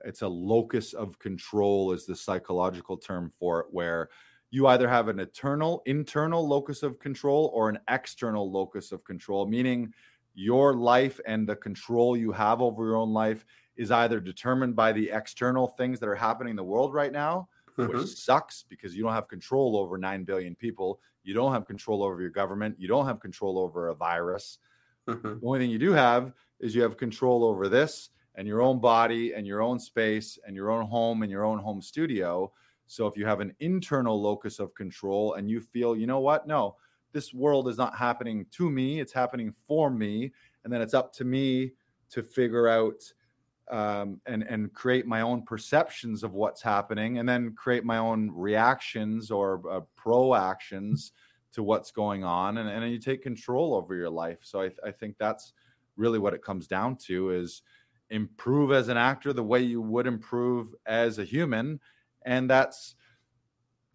it's a locus of control is the psychological term for it where you either have an eternal internal locus of control or an external locus of control meaning your life and the control you have over your own life is either determined by the external things that are happening in the world right now Mhm. which sucks because you don't have control over 9 billion people you don't have control over your government you don't have control over a virus Mhm. the only thing you do have is you have control over this and your own body and your own space and your own home and your own home studio. So if you have an internal locus of control and you feel, you know what? No, this world is not happening to me, it's happening for me. And then it's up to me to figure out um, and and create my own perceptions of what's happening, and then create my own reactions or uh, pro actions to what's going on, and, and you take control over your life. So I, I think that's really what it comes down to is improve as an actor the way you would improve as a human, and that's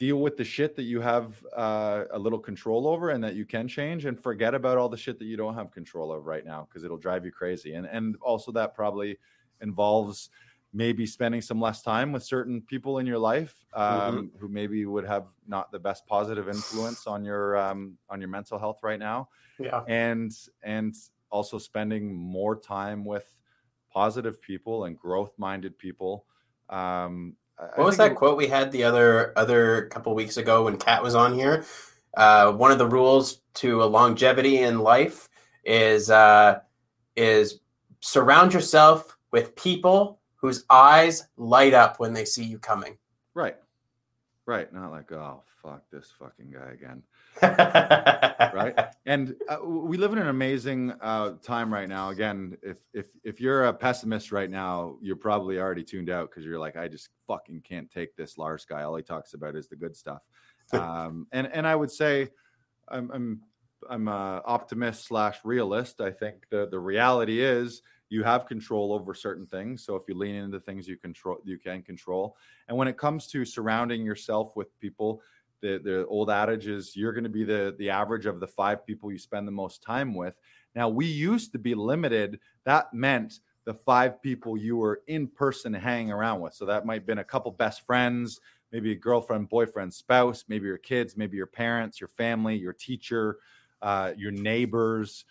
deal with the shit that you have uh, a little control over and that you can change and forget about all the shit that you don't have control of right now because it'll drive you crazy. And and also that probably involves maybe spending some less time with certain people in your life um, who maybe would have not the best positive influence on your um, on your mental health right now. Yeah. and and also spending more time with positive people and growth minded people um What was that it- quote we had the other other couple weeks ago when Kat was on here? Uh, one of the rules to a longevity in life is uh, is surround yourself with people whose eyes light up when they see you coming. right right not like oh fuck this fucking guy again. Right. [laughs] and uh, we live in an amazing uh, time right now. Again if if if you're a pessimist right now you're probably already tuned out because you're like i just fucking can't take this lars guy. All he talks about is the good stuff. Um, and and i would say i'm i'm i'm a optimist slash realist. I think the the reality is you have control over certain things so if you lean into things you control you can control. And when it comes to surrounding yourself with people the the old adage is you're going to be the the average of the five people you spend the most time with. Now we used to be limited. That meant the five people you were in person hanging around with. So that might have been a couple best friends maybe a girlfriend boyfriend spouse maybe your kids maybe your parents your family your teacher uh, your neighbors.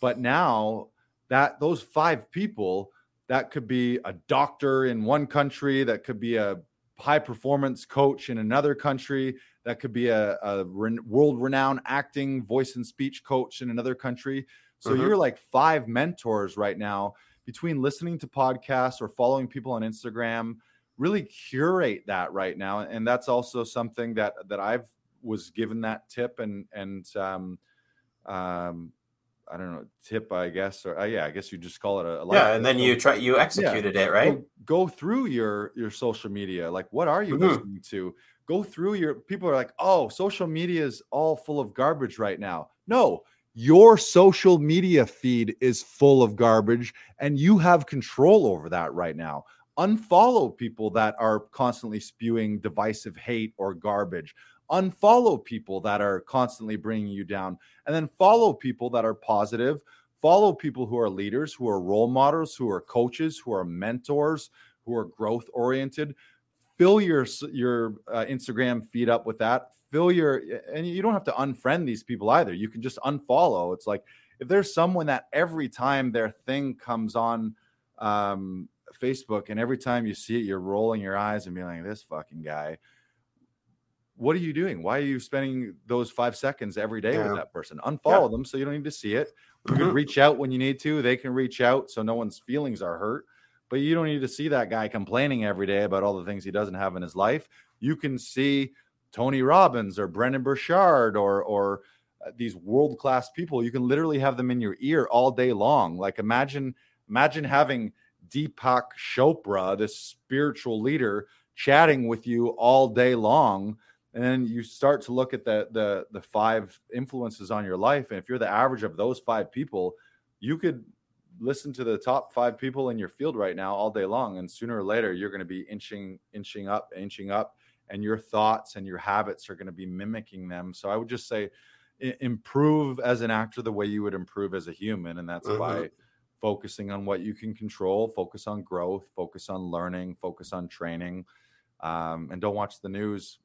But now that those five people that could be a doctor in one country that could be a high performance coach in another country that could be a, a ren- world renowned acting voice and speech coach in another country so Mhm. you're like five mentors right now between listening to podcasts or following people on instagram really curate that right now and that's also something that that i've was given that tip and and um um I don't know tip, I guess, or uh, yeah, I guess you just call it a, a yeah. And then you try you executed yeah. it, right? Go, go, through your your social media. Like, what are you mm-hmm. listening to? Go through your. People are like, oh, social media is all full of garbage right now. No, your social media feed is full of garbage, and you have control over that right now. Unfollow people that are constantly spewing divisive hate or garbage unfollow people that are constantly bringing you down and then follow people that are positive. Follow people who are leaders who are role models who are coaches who are mentors who are growth oriented. Fill your your uh, instagram feed up with that. Fill your and you don't have to unfriend these people either. You can just unfollow. It's like if there's someone that every time their thing comes on um, facebook and every time you see it you're rolling your eyes and being like this fucking guy what are you doing? Why are you spending those five seconds every day yeah. with that person? Unfollow yeah. them so you don't need to see it. You mm-hmm. can reach out when you need to. They can reach out so no one's feelings are hurt. But you don't need to see that guy complaining every day about all the things he doesn't have in his life. You can see Tony Robbins or Brendon Burchard or or uh, these world class people. You can literally have them in your ear all day long. Like imagine imagine having Deepak Chopra, this spiritual leader, chatting with you all day long and then you start to look at the the the five influences on your life. And if you're the average of those five people you could listen to the top five people in your field right now all day long. And sooner or later you're going to be inching inching up inching up and your thoughts and your habits are going to be mimicking them. So i would just say improve as an actor the way you would improve as a human. And that's mm-hmm. by focusing on what you can control focus on growth focus on learning focus on training. Um, and don't watch the news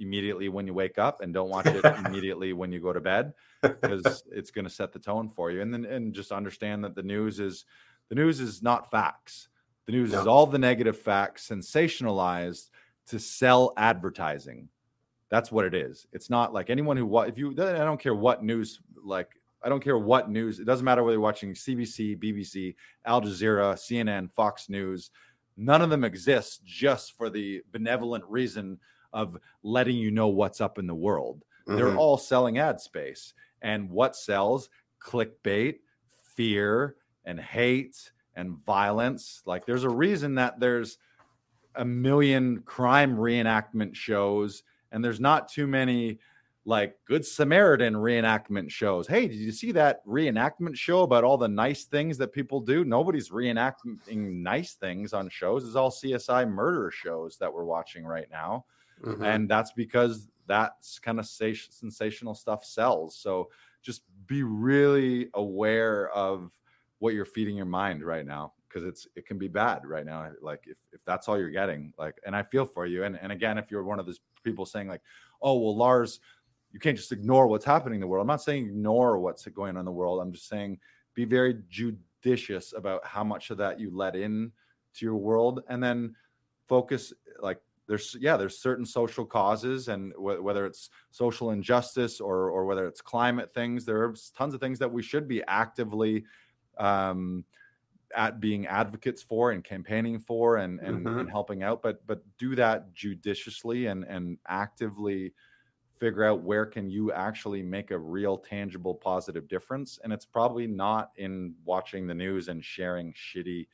immediately when you wake up and don't watch it [laughs] immediately when you go to bed because it's going to set the tone for you. And then and just understand that the news is the news is not facts. The news no. is all the negative facts sensationalized to sell advertising. That's what it is. It's not like anyone who if you i don't care what news like i don't care what news it doesn't matter whether you're watching cbc bbc al jazeera cnn fox news none of them exist just for the benevolent reason of letting you know what's up in the world. Mm-hmm. They're all selling ad space. And what sells? Clickbait, fear, and hate and violence. Like there's a reason that there's a million crime reenactment shows and there's not too many like Good Samaritan reenactment shows. Hey, did you see that reenactment show about all the nice things that people do? Nobody's reenacting nice things on shows. It's all CSI murder shows that we're watching right now. Mm-hmm. And that's because that's kind of sensational stuff sells. So just be really aware of what you're feeding your mind right now because it's it can be bad right now like if, if that's all you're getting like and i feel for you and, and again if you're one of those people saying like oh well lars you can't just ignore what's happening in the world i'm not saying ignore what's going on in the world i'm just saying be very judicious about how much of that you let in to your world and then focus like there's yeah there's certain social causes and w- whether it's social injustice or or whether it's climate things there are tons of things that we should be actively um, at being advocates for and campaigning for and and, mm-hmm. and helping out but but do that judiciously and and actively figure out where can you actually make a real tangible positive difference and it's probably not in watching the news and sharing shitty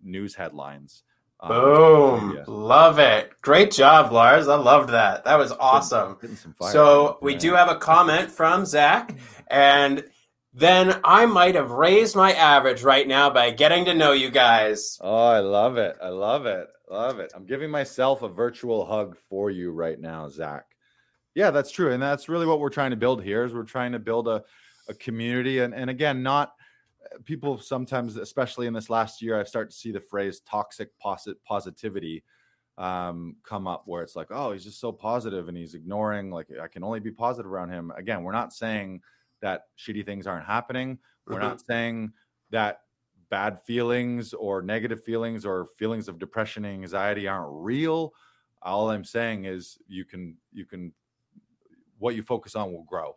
news headlines um, Boom. Yeah. Love it. Great job, Lars. I loved that. That was awesome. So we do have a comment from Zach, and then I might have raised my average right now by getting to know you guys. Oh, I love it. I love it. Love it. I'm giving myself a virtual hug for you right now, Zach. Yeah, that's true. And that's really what we're trying to build here is we're trying to build a, a community and, and again, not people sometimes, especially in this last year, I've started to see the phrase toxic posit- positivity um, come up where it's like, oh, he's just so positive and he's ignoring, like, I can only be positive around him. Again, we're not saying that shitty things aren't happening. We're mm-hmm. not saying that bad feelings or negative feelings or feelings of depression and anxiety aren't real. All I'm saying is you can, you can, what you focus on will grow.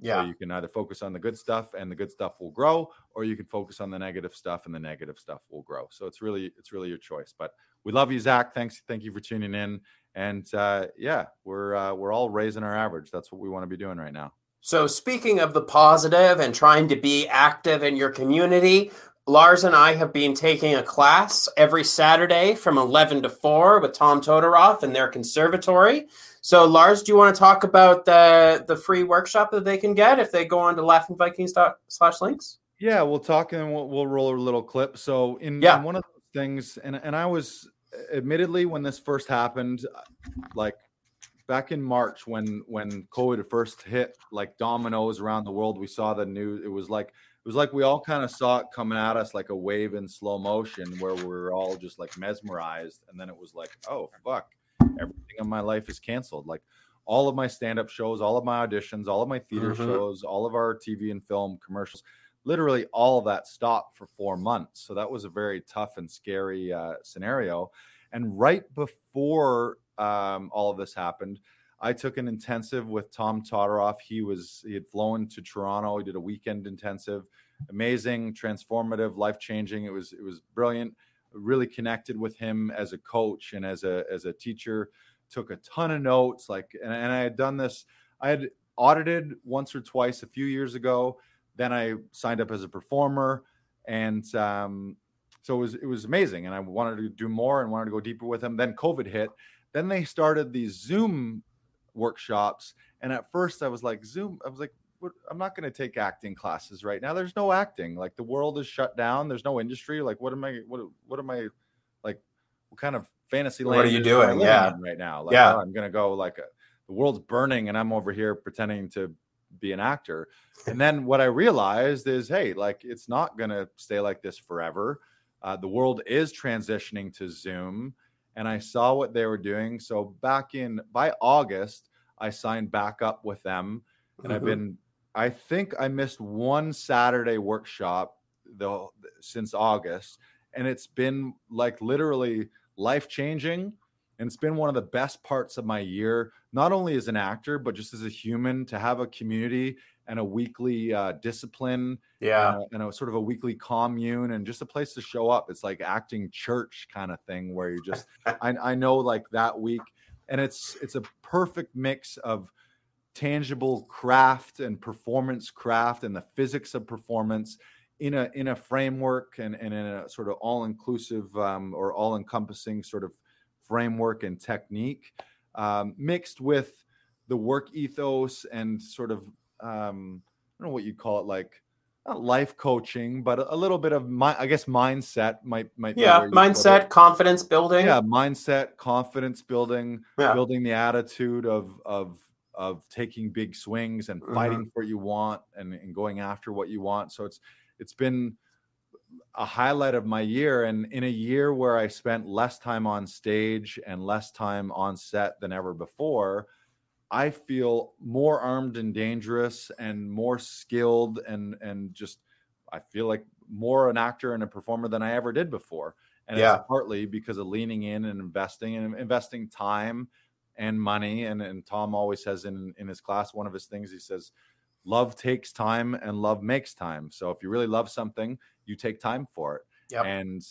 Yeah. So you can either focus on the good stuff and the good stuff will grow, or you can focus on the negative stuff and the negative stuff will grow. So it's really it's really your choice. But we love you, Zach. Thanks, thank you for tuning in. And uh, yeah, we're uh, we're all raising our average. That's what we want to be doing right now. So, speaking of the positive and trying to be active in your community, Lars and I have been taking a class every Saturday from 11 to 4 with Tom Todoroff in their conservatory. So, Lars, do you want to talk about the the free workshop that they can get if they go on to laughingvikings.slash links? Yeah, we'll talk and we'll, we'll roll a little clip. So, in, yeah. in one of those things, and, and I was admittedly when this first happened, like back in March when when COVID first hit like dominoes around the world, we saw the news. It was like was like we all kind of saw it coming at us like a wave in slow motion where we are all just like mesmerized. And then it was like, oh fuck, everything in my life is canceled. Like all of my stand-up shows, all of my auditions, all of my theater mm-hmm. shows, all of our TV and film commercials, literally all of that stopped for four months. So that was a very tough and scary uh, scenario. And right before um, all of this happened, I took an intensive with Tom Todoroff. He was he had flown to Toronto. He did a weekend intensive, amazing, transformative, life changing. It was it was brilliant. Really connected with him as a coach and as a as a teacher. Took a ton of notes. Like and, and I had done this. I had audited once or twice a few years ago. Then I signed up as a performer, and um, so it was it was amazing. And I wanted to do more and wanted to go deeper with him. Then COVID hit. Then they started these Zoom workshops. And at first I was like, Zoom, I was like, I'm not going to take acting classes right now. There's no acting. Like the world is shut down. There's no industry. Like what am I? What what am I? Like what kind of fantasy land? What are you doing? Yeah, right now. Like, yeah, oh, I'm going to go like a, the world's burning, and I'm over here pretending to be an actor. And then what I realized is, hey, like it's not going to stay like this forever. Uh, the world is transitioning to Zoom and I saw what they were doing. So back in by August, I signed back up with them, and mm-hmm. I've been. I think I missed one Saturday workshop though since August, and it's been like literally life changing. And it's been one of the best parts of my year, not only as an actor, but just as a human to have a community and a weekly uh, discipline yeah. and a, and a, sort of a weekly commune and just a place to show up. It's like acting church kind of thing where you just [laughs] I, I know like that week and it's it's a perfect mix of tangible craft and performance craft and the physics of performance in a in a framework and, and in a sort of all-inclusive um, or all-encompassing sort of framework and technique um, mixed with the work ethos and sort of um, I don't know what you'd call it, like not life coaching, but a little bit of my, I guess, mindset might might. Yeah, mindset, confidence building. Yeah, mindset, confidence building, yeah. building the attitude of of of taking big swings and mm-hmm. fighting mm-hmm. for what you want and, and going after what you want. So it's it's been a highlight of my year and in a year where I spent less time on stage and less time on set than ever before, I feel more armed and dangerous and more skilled and and just I feel like more an actor and a performer than I ever did before. And yeah. it's partly because of leaning in and investing and investing time and money. And, and Tom always says in, in his class, one of his things, he says, love takes time and love makes time. So if you really love something, you take time for it. Yep. And,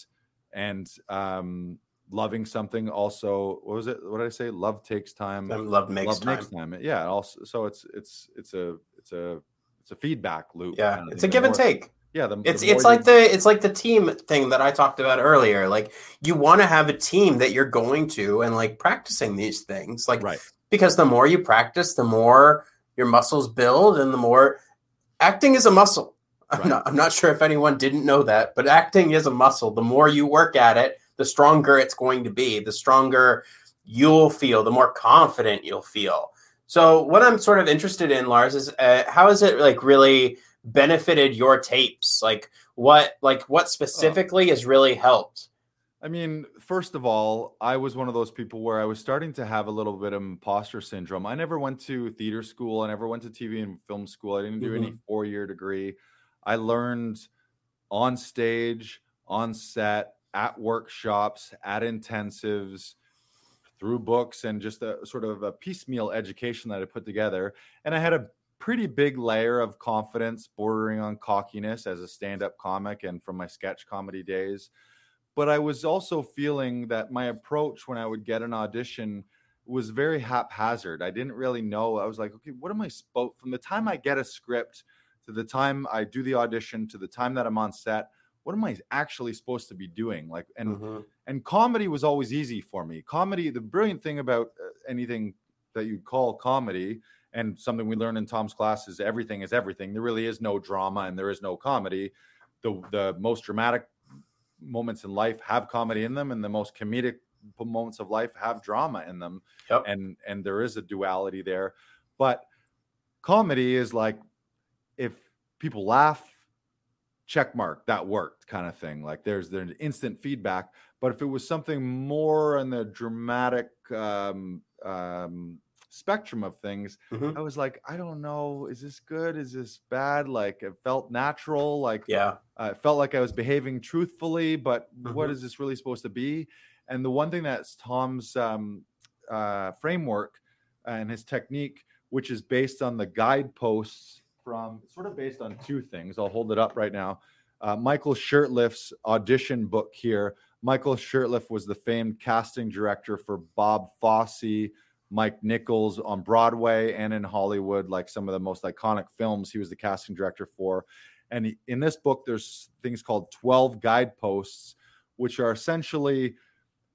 and, um, loving something also what was it what did i say love takes time love makes love time. makes time yeah also so it's it's it's a it's a it's a feedback loop yeah kind of it's a give more, and take yeah the, it's the it's like the it's like the team thing that i talked about earlier like you want to have a team that you're going to and like practicing these things like right because the more you practice the more your muscles build and the more acting is a muscle right. I'm, not, I'm not sure if anyone didn't know that but acting is a muscle the more you work at it the stronger it's going to be, the stronger you'll feel, the more confident you'll feel. So, what I'm sort of interested in, Lars, is uh, how has it like really benefited your tapes? Like, what, like, what specifically oh. has really helped? I mean, first of all, I was one of those people where I was starting to have a little bit of imposter syndrome. I never went to theater school. I never went to TV and film school. I didn't do mm-hmm. any four year degree. I learned on stage, on set, at workshops, at intensives, through books, and just a sort of a piecemeal education that I put together. And I had a pretty big layer of confidence, bordering on cockiness as a stand up comic and from my sketch comedy days. but I was also feeling that my approach when I would get an audition was very haphazard. I didn't really know. I was like, okay, what am I supposed from the time I get a script to the time I do the audition to the time that I'm on set, what am I actually supposed to be doing? Like, and Mhm. and comedy was always easy for me. Comedy, the brilliant thing about uh, anything that you call comedy, and something we learn in Tom's class is everything is everything. There really is no drama and there is no comedy. The the most dramatic moments in life have comedy in them, and the most comedic moments of life have drama in them. Yep. And and there is a duality there. But comedy is like if people laugh, check mark, that worked kind of thing. Like there's there's instant feedback. But if it was something more in the dramatic um, um, spectrum of things, Mhm. I was like, I don't know, is this good? Is this bad? Like it felt natural. Like Yeah. uh, it felt like I was behaving truthfully, but what Mhm. is this really supposed to be? And the one thing that's Tom's um, uh, framework and his technique, which is based on the guideposts from sort of based on two things. I'll hold it up right now. Uh, Michael Shurtleff's audition book here. Michael Shurtleff was the famed casting director for Bob Fosse, Mike Nichols on Broadway and in Hollywood, like some of the most iconic films he was the casting director for. And in this book, there's things called 12 guideposts, which are essentially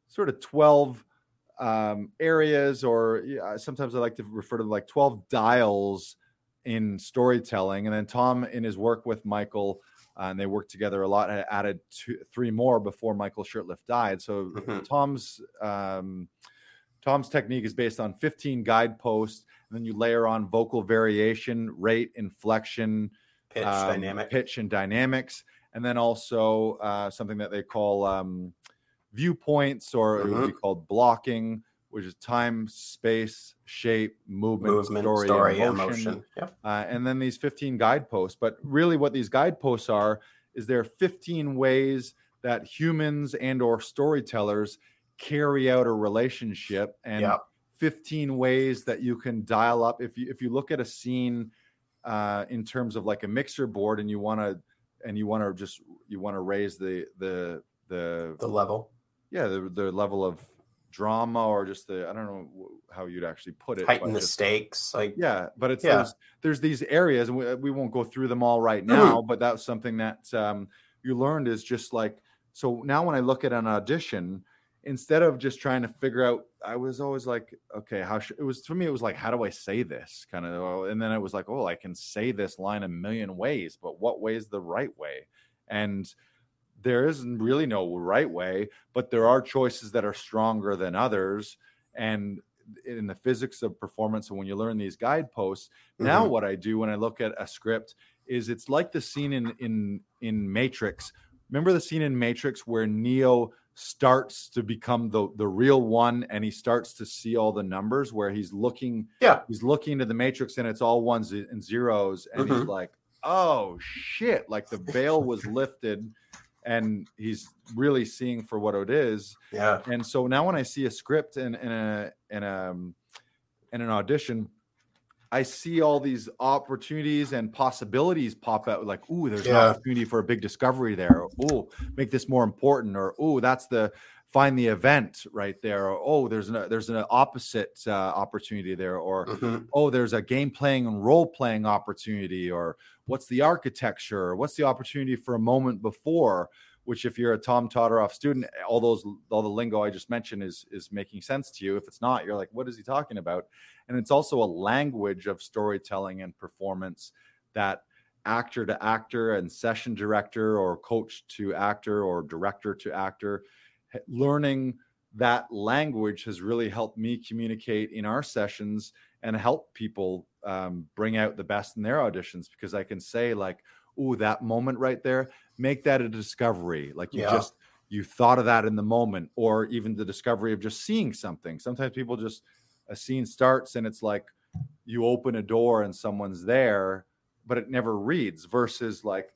sort of 12 um, areas, or sometimes I like to refer to them like 12 dials in storytelling. And then Tom, in his work with Michael, uh, and they worked together a lot, had added two, three more before Michael Shurtleff died. So Mhm. Tom's um, Tom's technique is based on 15 guideposts, and then you layer on vocal variation, rate, inflection, Pitch um, dynamic. pitch and dynamics, and then also uh, something that they call um, viewpoints, or it would be called blocking, which is time, space, shape, movement, Movement, story, story, emotion. emotion. Yep. Uh, and then these 15 guideposts. But really, what these guideposts are is there are 15 ways that humans and or storytellers carry out a relationship, and Yep. 15 ways that you can dial up. If you if you look at a scene uh, in terms of like a mixer board, and you want to and you want to just you want to raise the the the The level. yeah the, the level of drama or just the I don't know how you'd actually put it. Heighten the just- stakes. Like yeah, but it's Yeah. there's, there's these areas, and we, we won't go through them all right Mm-hmm. now. But that's something that um, you learned is just like so. Now when I look at an audition, instead of just trying to figure out, I was always like, okay, how should it was for me? It was like, how do I say this kind of, and then it was like, oh, I can say this line a million ways, but what way is the right way? And there isn't really no right way, but there are choices that are stronger than others. And in the physics of performance, and when you learn these guideposts, now Mhm. what I do when I look at a script is it's like the scene in in in Matrix. Remember the scene in Matrix where Neo starts to become the the real one and he starts to see all the numbers where he's looking Yeah. he's looking into the matrix and it's all ones and zeros and he's Mhm. like oh shit like the veil was lifted and he's really seeing for what it is yeah. and so now when I see a script in, in a in a um, in an audition, I see all these opportunities and possibilities pop out. Like, ooh, there's Yeah. an opportunity for a big discovery there. Ooh, make this more important. Or ooh, that's the find the event right there. Or oh, there's an there's an opposite uh, opportunity there. Or Mhm. oh, there's a game playing and role playing opportunity, or what's the architecture, or what's the opportunity for a moment before, which if you're a Tom Todoroff student, all those all the lingo I just mentioned is is making sense to you. If it's not, you're like, what is he talking about? And it's also a language of storytelling and performance that actor to actor and session director or coach to actor or director to actor learning that language has really helped me communicate in our sessions and help people um, bring out the best in their auditions because I can say like, "Ooh, that moment right there, make that a discovery." Like you Yeah. just you thought of that in the moment, or even the discovery of just seeing something. Sometimes people just a scene starts and it's like you open a door and someone's there, but it never reads. Versus like.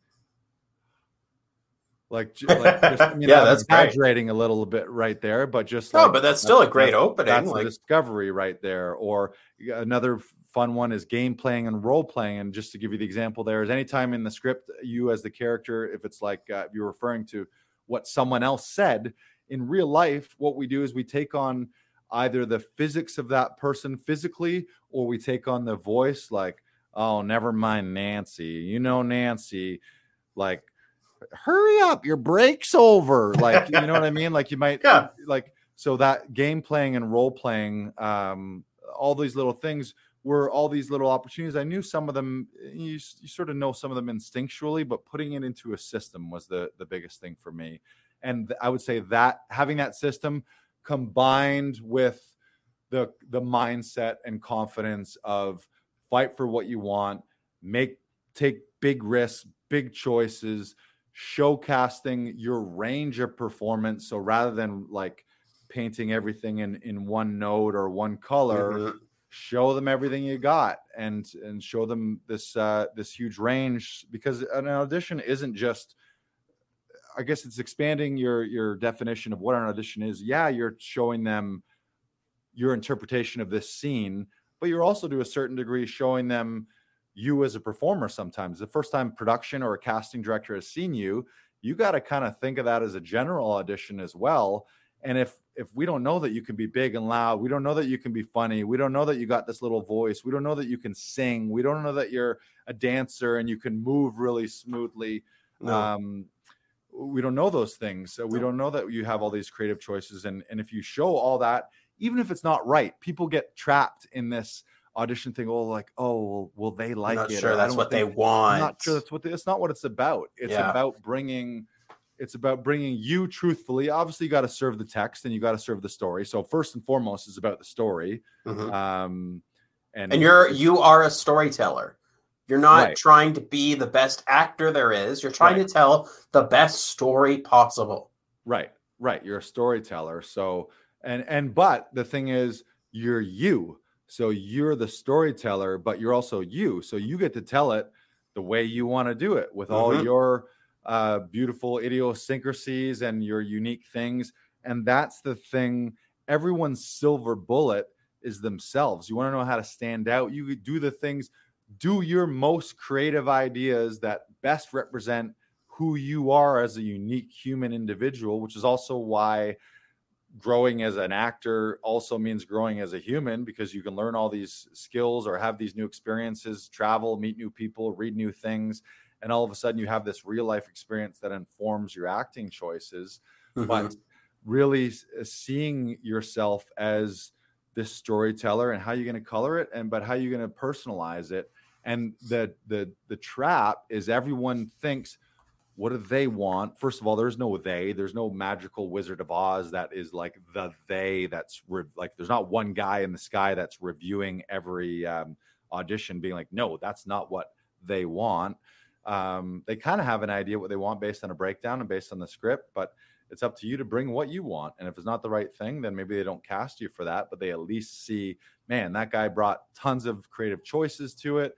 Like, like just, [laughs] I mean, Yeah, that's great. exaggerating a little bit right there, but just No, like, but that's still a great that's- opening. That's like discovery right there. Or another fun one is game playing and role playing. And just to give you the example, there is anytime in the script, you as the character, if it's like uh, if you're referring to what someone else said in real life what we do is we take on either the physics of that person physically or we take on the voice like oh never mind nancy you know nancy like hurry up your break's over. [laughs] Like you know what i mean? Like you might Yeah. like so that game playing and role playing um all these little things were all these little opportunities. I knew some of them you, you sort of know some of them instinctually but putting it into a system was the the biggest thing for me. And i would say that having that system combined with the the mindset and confidence of fight for what you want make take big risks big choices showcasting your range of performance. So rather than like painting everything in in one note or one color Mhm. show them everything you got and and show them this uh this huge range. Because an audition isn't just i guess it's expanding your your definition of what an audition is. Yeah you're showing them your interpretation of this scene but you're also to a certain degree showing them you as a performer sometimes the first time production or a casting director has seen you you got to kind of think of that as a general audition as well and if if we don't know that you can be big and loud we don't know that you can be funny we don't know that you got this little voice we don't know that you can sing we don't know that you're a dancer and you can move really smoothly No. um we don't know those things so we No. don't know that you have all these creative choices and and if you show all that even if it's not right people get trapped in this audition thing oh like oh well, will they I'm like not it sure Or, "I that's what they think- want. I'm not sure that's what they, that's not what it's about. It's Yeah. about bringing it's about bringing you truthfully. Obviously, you got to serve the text and you got to serve the story. So first and foremost is about the story. Mhm. Um, and and you're you are a storyteller. You're not Right. trying to be the best actor there is. You're trying Right. to tell the best story possible. right, right. You're a storyteller. So and and but the thing is, you're you. So you're the storyteller, but you're also you. So you get to tell it the way you want to do it with all Mhm. your uh, beautiful idiosyncrasies and your unique things. And that's the thing. Everyone's silver bullet is themselves. You want to know how to stand out. You do the things, do your most creative ideas that best represent who you are as a unique human individual, which is also why growing as an actor also means growing as a human because you can learn all these skills or have these new experiences, travel, meet new people, read new things, and all of a sudden you have this real life experience that informs your acting choices. Mhm. But really uh, seeing yourself as this storyteller and how you're going to color it and but how you're going to personalize it and the the the trap is everyone thinks what do they want? First of all there's no they there's no magical wizard of oz that is like the they that's re- like there's not one guy in the sky that's reviewing every um, audition being like no that's not what they want. Um, they kind of have an idea what they want based on a breakdown and based on the script but it's up to you to bring what you want and if it's not the right thing then maybe they don't cast you for that but they at least see man that guy brought tons of creative choices to it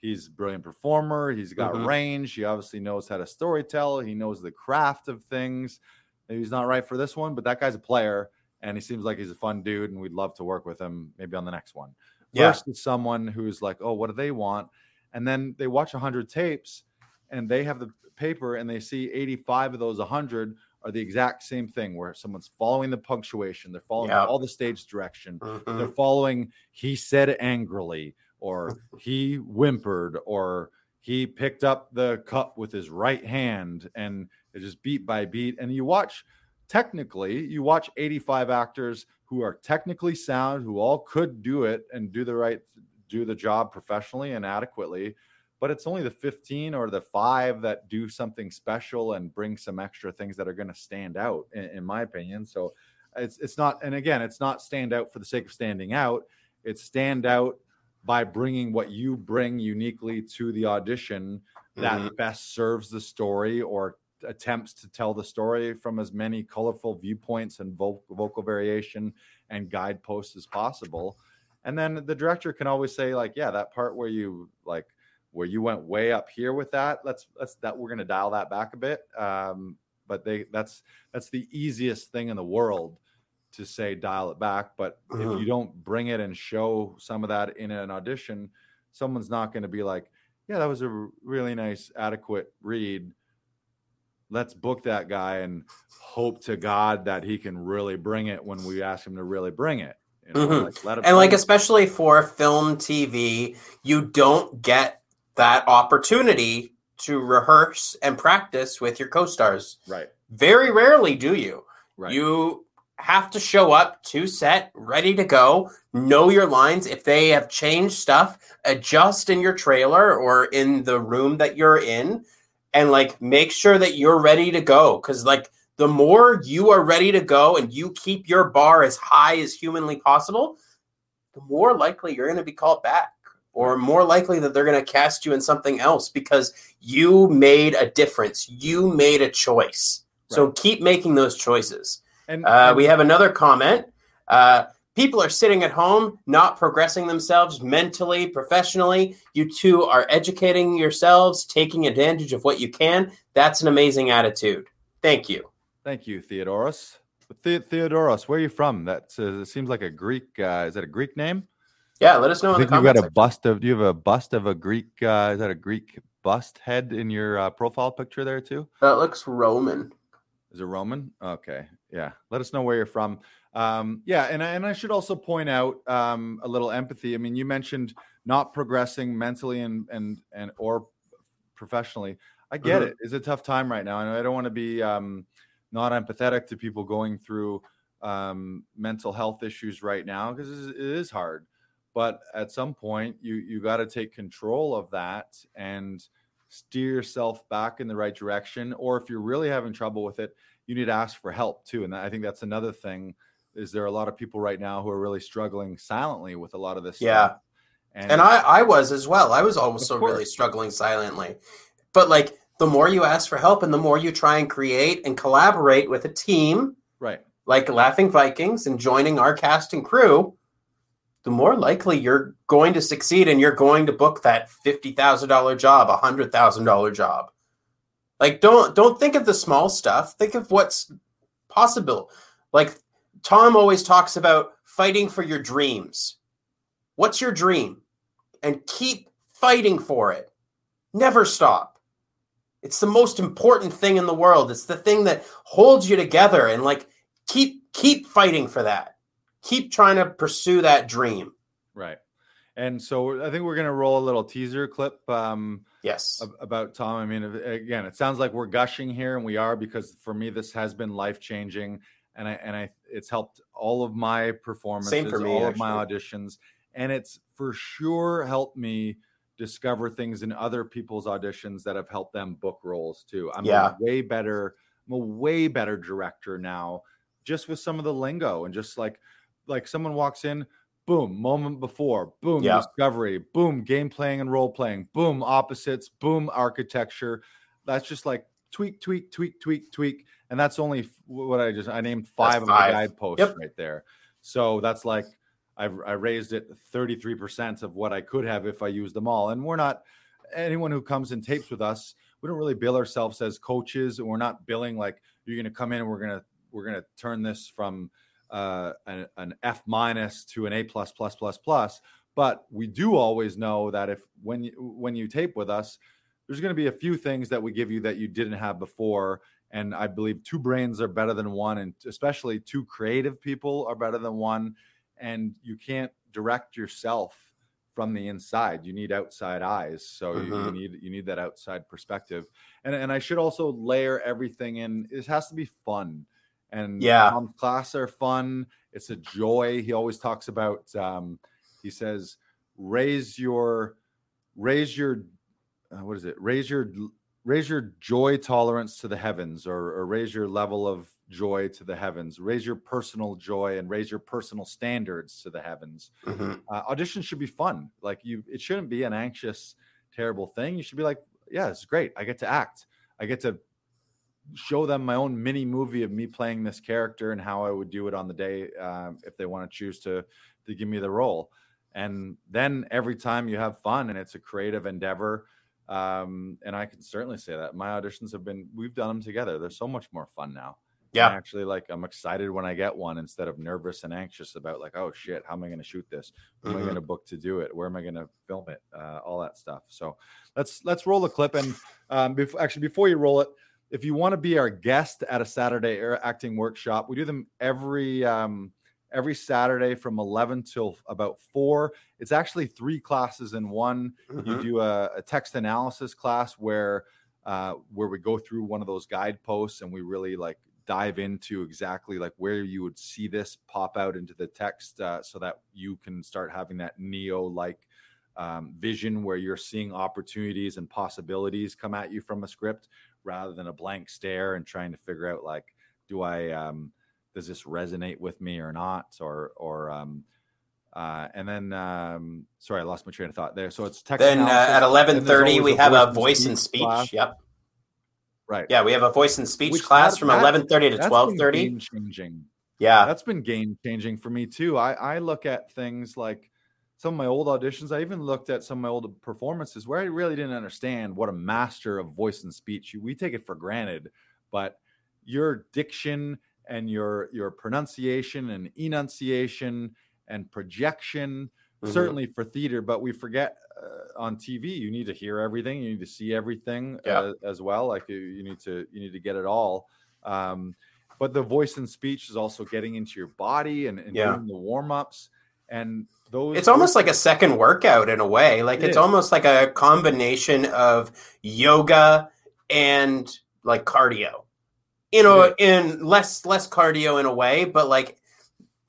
he's a brilliant performer he's got Mhm. range he obviously knows how to storytell he knows the craft of things maybe he's not right for this one but that guy's a player and he seems like he's a fun dude and we'd love to work with him maybe on the next one Yeah. versus someone who's like oh what do they want and then they watch 100 tapes and they have the paper and they see 85 of those 100 are the exact same thing where someone's following the punctuation they're following Yeah. all the stage direction Mhm. they're following he said angrily or [laughs] he whimpered or he picked up the cup with his right hand and it just beat by beat. And you watch technically you watch 85 actors who are technically sound who all could do it and do the right do the job professionally and adequately but it's only the 15 or the five that do something special and bring some extra things that are going to stand out in, in my opinion. So it's it's not and again it's not stand out for the sake of standing out. It's stand out by bringing what you bring uniquely to the audition that Mhm. best serves the story or attempts to tell the story from as many colorful viewpoints and vo- vocal variation and guideposts as possible and then the director can always say like yeah that part where you like where you went way up here with that let's let's that we're going to dial that back a bit um but they that's that's the easiest thing in the world to say dial it back but if Mhm. you don't bring it and show some of that in an audition someone's not going to be like yeah that was a really nice adequate read let's book that guy and hope to God that he can really bring it when we ask him to really bring it. You know, Mhm. like, and like it. especially for film TV, you don't get that opportunity to rehearse and practice with your co-stars. right, Very rarely do you. right, You have to show up to set ready to go, know your lines. If they have changed stuff, adjust in your trailer or in the room that you're in and like make sure that you're ready to go cuz like the more you are ready to go and you keep your bar as high as humanly possible, the more likely you're going to be called back or more likely that they're going to cast you in something else because you made a difference. You made a choice. So keep making those choices. And, Uh, and- we have another comment. Uh, people are sitting at home, not progressing themselves mentally, professionally. You two are educating yourselves, taking advantage of what you can. That's an amazing attitude. Thank you. Thank you, Theodorus. The- Theodoros, where are you from? That uh, seems like a Greek. Uh, is that a Greek name? Yeah, let us know I in the think you got a section. bust of. Do you have a bust of a Greek? Uh, is that a Greek bust head in your uh, profile picture there too? That looks Roman. Is it Roman? Okay, yeah. Let us know where you're from. Um, yeah, and I, and I should also point out um, a little empathy. I mean, you mentioned not progressing mentally and and and or professionally. I get Mhm. it. It's a tough time right now, and I don't want to be um, not empathetic to people going through um, mental health issues right now because it is hard. But at some point, you you got to take control of that and steer yourself back in the right direction. Or if you're really having trouble with it, you need to ask for help too. And I think that's another thing. Is there a lot of people right now who are really struggling silently with a lot of this? Yeah. stuff? And I, I was as well. I was also really struggling silently. But like the more you ask for help and the more you try and create and collaborate with a team right, like Laughing Vikings and joining our cast and crew, the more likely you're going to succeed and you're going to book that $50,000 job, a $100,000 job. Like don't don't think of the small stuff. Think of what's possible. Like Tom always talks about fighting for your dreams. What's your dream? And keep fighting for it. Never stop. It's the most important thing in the world. It's the thing that holds you together and like keep keep fighting for that. Keep trying to pursue that dream. right. And so I think we're gonna roll a little teaser clip. Um, Yes. ab- about Tom. I mean, again, it sounds like we're gushing here, and we are because for me, this has been life changing, and I and I it's helped all of my performances, me, all of my auditions, and it's for sure helped me discover things in other people's auditions that have helped them book roles too. I'm Yeah. a way better, I'm a way better director now, just with some of the lingo and just like like someone walks in boom moment before boom Yeah. discovery boom game playing and role playing boom opposites boom architecture. That's just like tweak tweak tweak tweak tweak and that's only what i just i named five of the guideposts Yep. right there. So that's like I've, i raised it 33% of what i could have if i used them all. And we're not anyone who comes and tapes with us we don't really bill ourselves as coaches. And we're not billing like you're going to come in and we're going to we're going to turn this from uh, an, an F minus to an A plus plus plus plus. But we do always know that if when you when you tape with us, there's going to be a few things that we give you that you didn't have before. And I believe two brains are better than one, and especially two creative people are better than one. And you can't direct yourself from the inside. You need outside eyes. So you, you Mhm. need you need that outside perspective. And and I should also layer everything in. It has to be fun. And Yeah. Tom's class are fun. It's a joy. He always talks about. Um, he says, "Raise your, raise your, uh, what is it? Raise your, raise your joy tolerance to the heavens, or, or raise your level of joy to the heavens. Raise your personal joy and raise your personal standards to the heavens. Mhm. Uh, auditions should be fun. Like you, it shouldn't be an anxious, terrible thing. You should be like, yeah, it's great. I get to act. I get to show them my own mini movie of me playing this character and how I would do it on the day um, if they want to choose to to give me the role. And then every time you have fun and it's a creative endeavor. Um, and I can certainly say that my auditions have been we've done them together. They're so much more fun now. Yeah. I'm actually like I'm excited when I get one instead of nervous and anxious about like, oh shit, how am I going to shoot this? Who am I Mhm. going to book to do it? Where am I going to film it? Uh, all that stuff. So let's let's roll the clip. And um, before, actually, before you roll it, if you want to be our guest at a Saturday acting workshop, we do them every um, every Saturday from 11 till about four. It's actually three classes in one. Mm-hmm. You do a, a, text analysis class where uh, where we go through one of those guideposts and we really like dive into exactly like where you would see this pop out into the text uh, so that you can start having that neo like um, vision where you're seeing opportunities and possibilities come at you from a script rather than a blank stare and trying to figure out like do i um, does this resonate with me or not? Or or um, uh, and then um, sorry i lost my train of thought there. So it's text then uh, at 11.30 we have a voice and speech, yep. Right. Yeah we have a voice and speech Which class that, from 11.30 to 12.30 changing yeah. That's been game changing for me too. I i look at things like some of my old auditions, I even looked at some of my old performances where I really didn't understand what a master of voice and speech. We take it for granted, but your diction and your your pronunciation and enunciation and projection mm-hmm. certainly for theater but we forget uh, on tv you need to hear everything you need to see everything yeah. uh, as well like you, you, need to you need to get it all um, but the voice and speech is also getting into your body and, and yeah. doing the warm-ups and those it's almost like a second workout in a way like it it's is. almost like a combination of yoga and like cardio you know in less less cardio in a way but like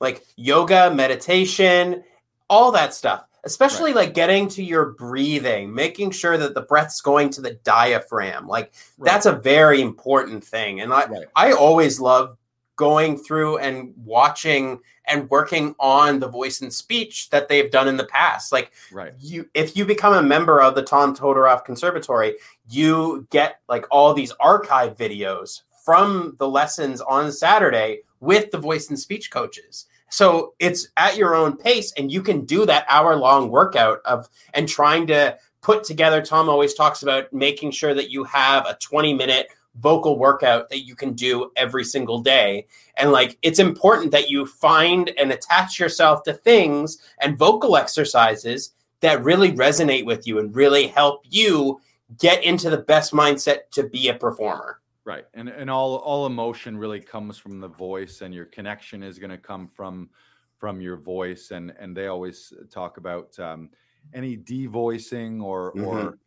like yoga meditation all that stuff especially right. like getting to your breathing making sure that the breath's going to the diaphragm like right. that's a very important thing and i right. i always love going through and watching and working on the voice and speech that they've done in the past. Like right. you if you become a member of the Tom Todoroff Conservatory, you get like all these archive videos from the lessons on Saturday with the voice and speech coaches. So it's at your own pace and you can do that hour long workout of and trying to put together Tom always talks about making sure that you have a 20 minute vocal workout that you can do every single day. And like it's important that you find and attach yourself to things and vocal exercises that really resonate with you and really help you get into the best mindset to be a performer. Right. And and all all emotion really comes from the voice and your connection is going to come from from your voice and and they always talk about um any devoicing or mm-hmm. or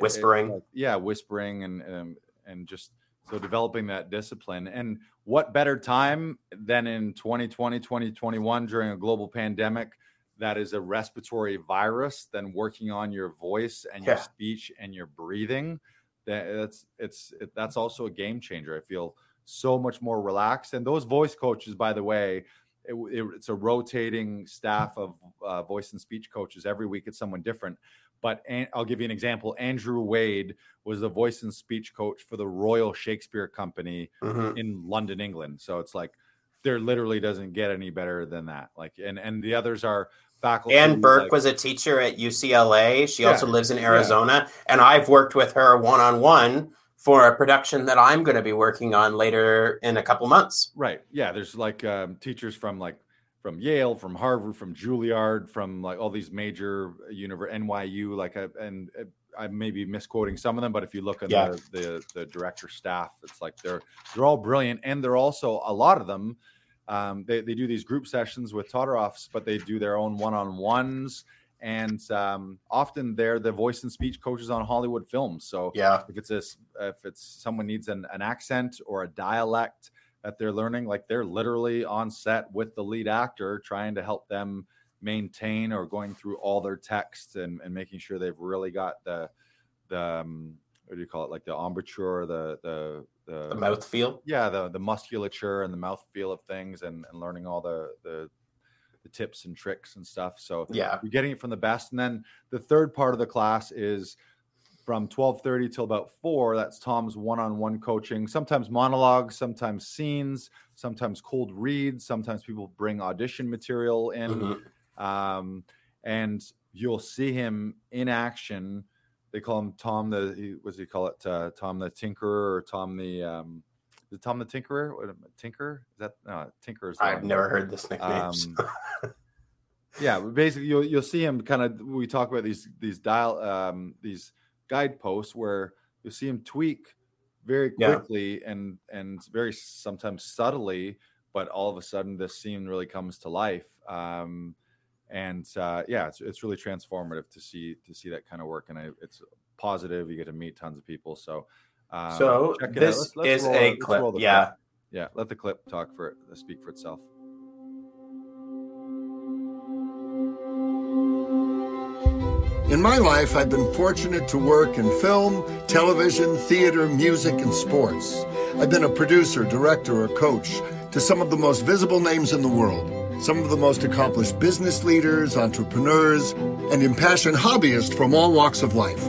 whispering. It, yeah, whispering and um, and just so developing that discipline. And what better time than in 2020 2021 during a global pandemic that is a respiratory virus than working on your voice and your speech and your breathing? That's it's it, that's also a game changer. I feel so much more relaxed. And those voice coaches by the way it, it, it's a rotating staff of uh, voice and speech coaches every week. It's someone different but I'll give you an example. Andrew Wade was the voice and speech coach for the Royal Shakespeare Company mm-hmm. in London, England. So it's like there literally doesn't get any better than that. Like, and and the others are faculty. Anne Burke like, was a teacher at UCLA. She yeah, also lives in Arizona, yeah. and I've worked with her one on one for a production that I'm going to be working on later in a couple months. Right. Yeah. There's like um, teachers from like from Yale, from Harvard, from Juilliard, from like all these major univer NYU, like I, and uh, I may be misquoting some of them, but if you look at yeah. the, the, the director staff, it's like they're they're all brilliant, and they're also a lot of them. Um, they they do these group sessions with Todoroffs, but they do their own one on ones, and um, often they're the voice and speech coaches on Hollywood films. So yeah, if it's a, if it's someone needs an, an accent or a dialect that they're learning. Like they're literally on set with the lead actor trying to help them maintain or going through all their texts and, and making sure they've really got the the um, what do you call it? Like the embouchure the the the, the mouth feel? Yeah the the musculature and the mouth feel of things and, and learning all the the the tips and tricks and stuff. So yeah. you're getting it from the best. And then the third part of the class is from 12:30 till about 4 that's Tom's one-on-one coaching sometimes monologues sometimes scenes sometimes cold reads sometimes people bring audition material in. Mm-hmm. um, and you'll see him in action. They call him Tom the he, what does he call it? Uh, Tom the Tinkerer or Tom the um, is Tom the Tinkerer? What, Tinker? Is that no Tinker is I've never heard this nickname um, yeah basically you'll you'll see him kind of we talk about these these dial um, these guideposts where you see him tweak very Yeah. quickly and and very sometimes subtly, but all of a sudden this scene really comes to life. Um, and uh, yeah, it's it's really transformative to see to see that kind of work, and I, it's positive. You get to meet tons of people, so. Um, So check it out. this is roll a let's clip, roll the yeah. yeah. Let the clip talk for it, speak for itself. In my life, I've been fortunate to work in film, television, theater, music, and sports. I've been a producer, director, or coach to some of the most visible names in the world, some of the most accomplished business leaders, entrepreneurs, and impassioned hobbyists from all walks of life.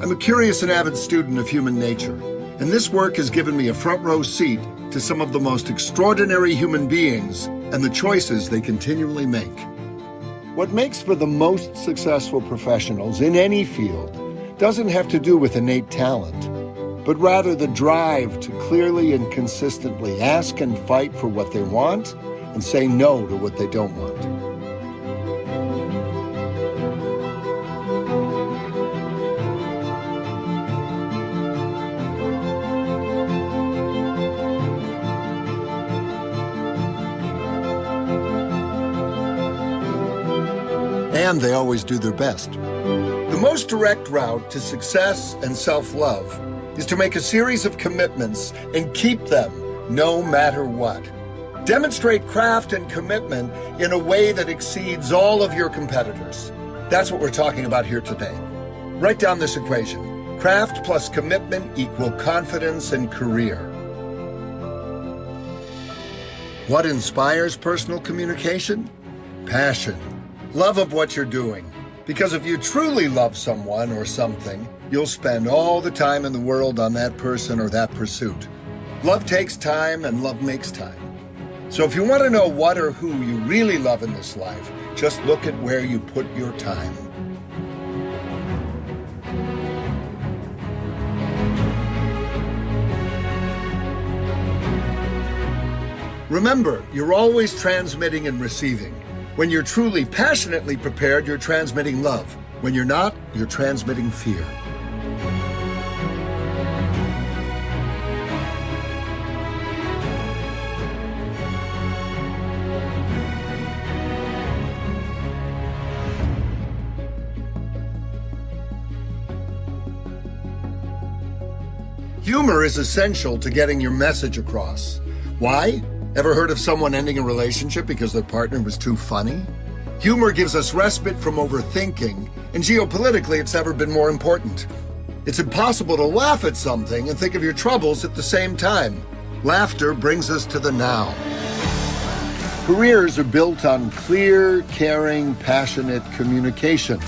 I'm a curious and avid student of human nature, and this work has given me a front row seat to some of the most extraordinary human beings and the choices they continually make. What makes for the most successful professionals in any field doesn't have to do with innate talent, but rather the drive to clearly and consistently ask and fight for what they want and say no to what they don't want. And they always do their best. The most direct route to success and self love is to make a series of commitments and keep them no matter what. Demonstrate craft and commitment in a way that exceeds all of your competitors. That's what we're talking about here today. Write down this equation craft plus commitment equal confidence and career. What inspires personal communication? Passion, love of what you're doing. Because if you truly love someone or something, you'll spend all the time in the world on that person or that pursuit. Love takes time and love makes time. So if you want to know what or who you really love in this life, just look at where you put your time. Remember, you're always transmitting and receiving. When you're truly passionately prepared, you're transmitting love. When you're not, you're transmitting fear. Humor is essential to getting your message across. Why? Ever heard of someone ending a relationship because their partner was too funny? Humor gives us respite from overthinking, and geopolitically, it's never been more important. It's impossible to laugh at something and think of your troubles at the same time. Laughter brings us to the now. Careers are built on clear, caring, passionate communication,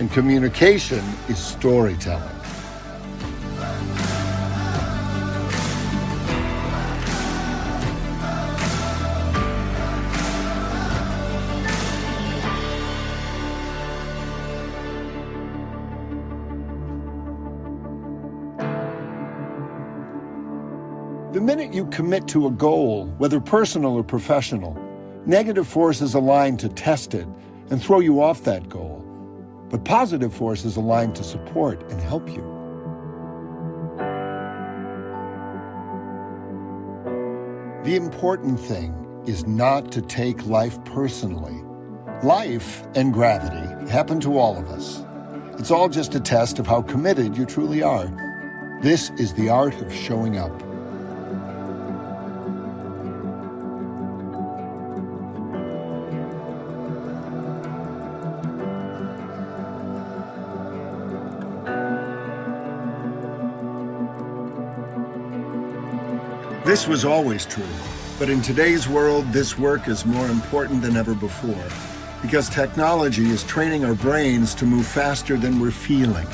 and communication is storytelling. You commit to a goal, whether personal or professional, negative forces align to test it and throw you off that goal. But positive forces align to support and help you. The important thing is not to take life personally. Life and gravity happen to all of us. It's all just a test of how committed you truly are. This is the art of showing up. This was always true, but in today's world, this work is more important than ever before because technology is training our brains to move faster than we're feeling.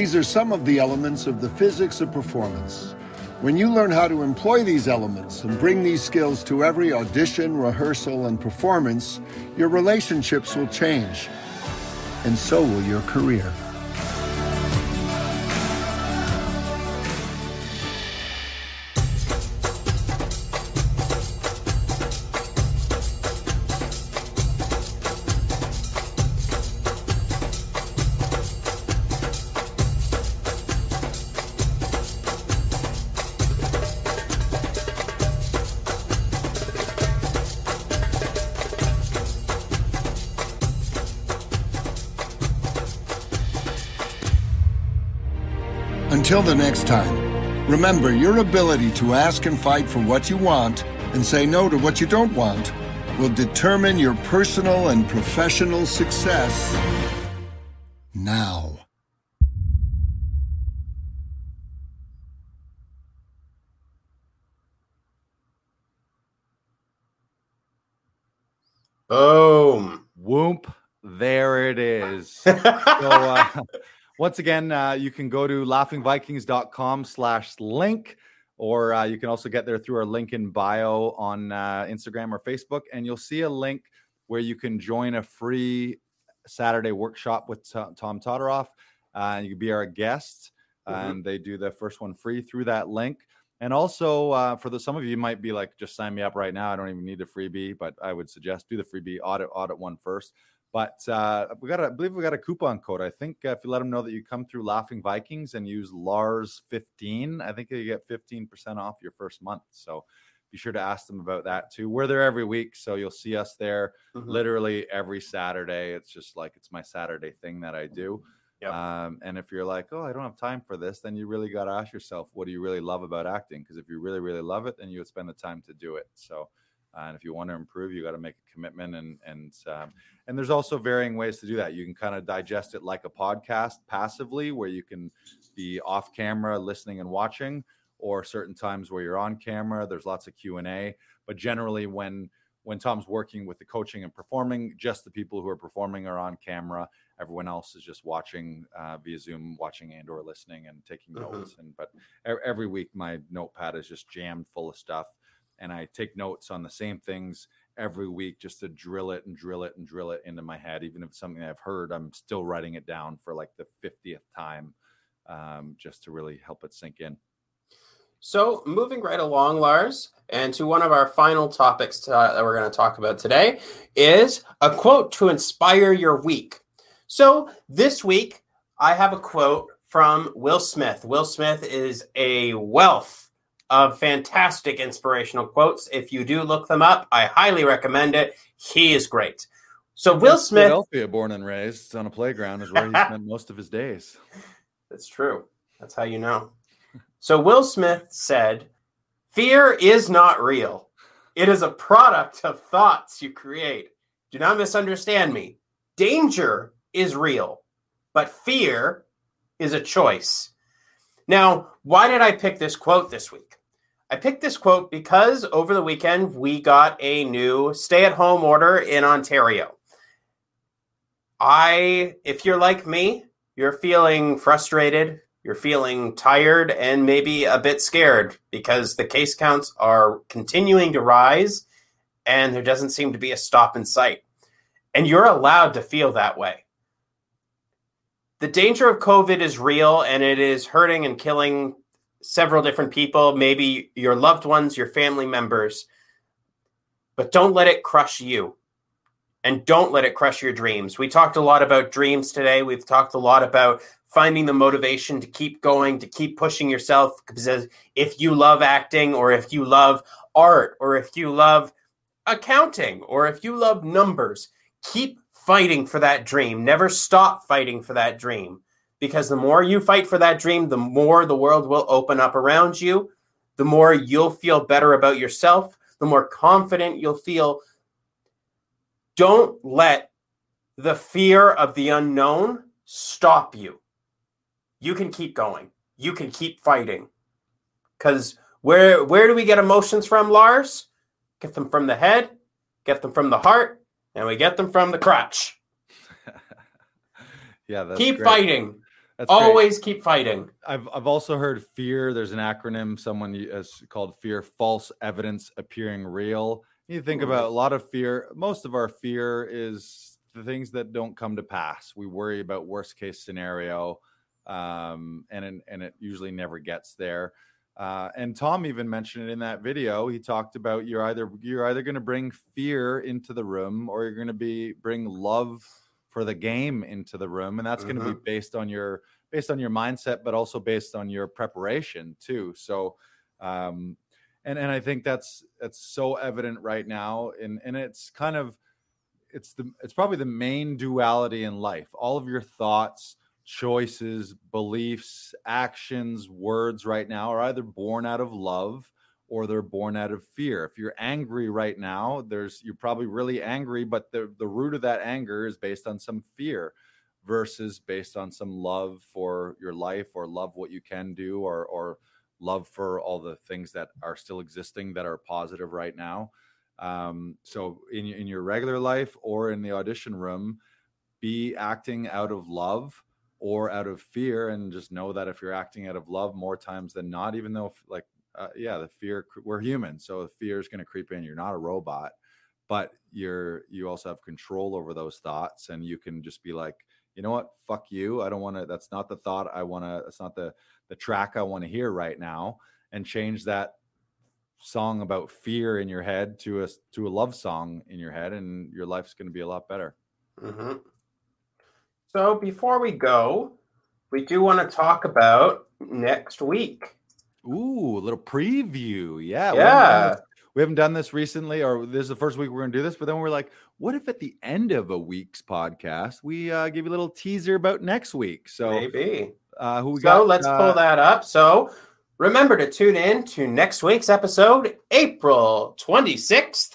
These are some of the elements of the physics of performance. When you learn how to employ these elements and bring these skills to every audition, rehearsal, and performance, your relationships will change. And so will your career. Until the next time, remember your ability to ask and fight for what you want and say no to what you don't want will determine your personal and professional success now. Boom. Whoop. There it is. so, uh, once again, uh, you can go to laughingvikings.com slash link, or uh, you can also get there through our link in bio on uh, Instagram or Facebook, and you'll see a link where you can join a free Saturday workshop with Tom Todoroff. Uh, you can be our guest, mm-hmm. and they do the first one free through that link. And also, uh, for the some of you might be like, just sign me up right now. I don't even need the freebie, but I would suggest do the freebie audit audit one first. But uh, we got, a, I believe we got a coupon code. I think uh, if you let them know that you come through Laughing Vikings and use Lars fifteen, I think you get fifteen percent off your first month. So be sure to ask them about that too. We're there every week, so you'll see us there mm-hmm. literally every Saturday. It's just like it's my Saturday thing that I do. Yep. Um, and if you're like, oh, I don't have time for this, then you really got to ask yourself, what do you really love about acting? Because if you really, really love it, then you would spend the time to do it. So, uh, and if you want to improve, you got to make a commitment. And and um, and there's also varying ways to do that. You can kind of digest it like a podcast passively, where you can be off camera, listening and watching, or certain times where you're on camera. There's lots of Q and A, but generally when when Tom's working with the coaching and performing, just the people who are performing are on camera. Everyone else is just watching uh, via Zoom, watching and or listening and taking mm-hmm. notes. And but every week my notepad is just jammed full of stuff, and I take notes on the same things every week just to drill it and drill it and drill it into my head. Even if it's something I've heard, I'm still writing it down for like the fiftieth time, um, just to really help it sink in. So, moving right along, Lars, and to one of our final topics to, uh, that we're going to talk about today is a quote to inspire your week. So, this week, I have a quote from Will Smith. Will Smith is a wealth of fantastic inspirational quotes. If you do look them up, I highly recommend it. He is great. So, Will Smith. Philadelphia, born and raised on a playground, is where he spent most of his days. [laughs] That's true. That's how you know. So Will Smith said, Fear is not real. It is a product of thoughts you create. Do not misunderstand me. Danger is real, but fear is a choice. Now, why did I pick this quote this week? I picked this quote because over the weekend we got a new stay at home order in Ontario. I, if you're like me, you're feeling frustrated, you're feeling tired and maybe a bit scared because the case counts are continuing to rise and there doesn't seem to be a stop in sight. And you're allowed to feel that way. The danger of COVID is real and it is hurting and killing several different people, maybe your loved ones, your family members. But don't let it crush you and don't let it crush your dreams. We talked a lot about dreams today. We've talked a lot about finding the motivation to keep going, to keep pushing yourself. Because if you love acting, or if you love art, or if you love accounting, or if you love numbers, keep fighting for that dream. Never stop fighting for that dream. Because the more you fight for that dream, the more the world will open up around you, the more you'll feel better about yourself, the more confident you'll feel. Don't let the fear of the unknown stop you you can keep going. You can keep fighting. Because where where do we get emotions from, Lars? Get them from the head, get them from the heart, and we get them from the crotch. [laughs] yeah, keep great. fighting. That's great. Always keep fighting. I've I've also heard fear. There's an acronym someone has called fear. False evidence appearing real. You think about a lot of fear. Most of our fear is the things that don't come to pass. We worry about worst case scenario, um, and and it usually never gets there. Uh, and Tom even mentioned it in that video. He talked about you're either you're either going to bring fear into the room or you're going to be bring love for the game into the room and that's mm-hmm. going to be based on your based on your mindset but also based on your preparation too so um and and i think that's that's so evident right now and and it's kind of it's the it's probably the main duality in life all of your thoughts choices beliefs actions words right now are either born out of love or they're born out of fear. If you're angry right now, there's you're probably really angry, but the, the root of that anger is based on some fear versus based on some love for your life or love what you can do or or love for all the things that are still existing that are positive right now. Um, so in in your regular life or in the audition room, be acting out of love or out of fear and just know that if you're acting out of love more times than not even though like uh, yeah, the fear. We're human, so the fear is going to creep in. You're not a robot, but you're you also have control over those thoughts, and you can just be like, you know what, fuck you. I don't want to. That's not the thought I want to. That's not the the track I want to hear right now, and change that song about fear in your head to a to a love song in your head, and your life's going to be a lot better. Mm-hmm. So before we go, we do want to talk about next week. Ooh, a little preview. Yeah. Yeah. We haven't, done this recently, or this is the first week we're going to do this. But then we're like, what if at the end of a week's podcast, we uh, give you a little teaser about next week? So maybe. Uh, who we so got? let's uh, pull that up. So remember to tune in to next week's episode, April 26th,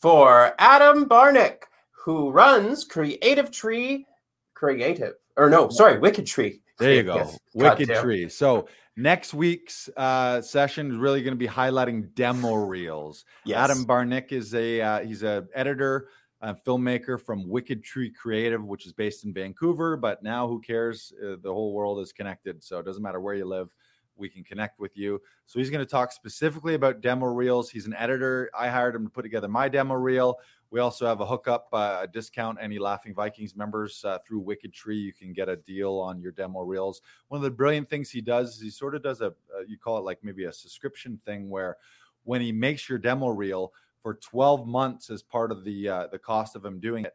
for Adam Barnick, who runs Creative Tree Creative. Or no, sorry, Wicked Tree. There you [laughs] go. Wicked Tree. So Next week's uh, session is really going to be highlighting demo reels. Yes. Adam Barnick is a uh, he's a editor, a filmmaker from Wicked Tree Creative, which is based in Vancouver. But now, who cares? Uh, the whole world is connected, so it doesn't matter where you live. We can connect with you. So he's going to talk specifically about demo reels. He's an editor. I hired him to put together my demo reel. We also have a hookup, uh, a discount. Any Laughing Vikings members uh, through Wicked Tree, you can get a deal on your demo reels. One of the brilliant things he does is he sort of does a, uh, you call it like maybe a subscription thing where when he makes your demo reel for 12 months as part of the uh, the cost of him doing it,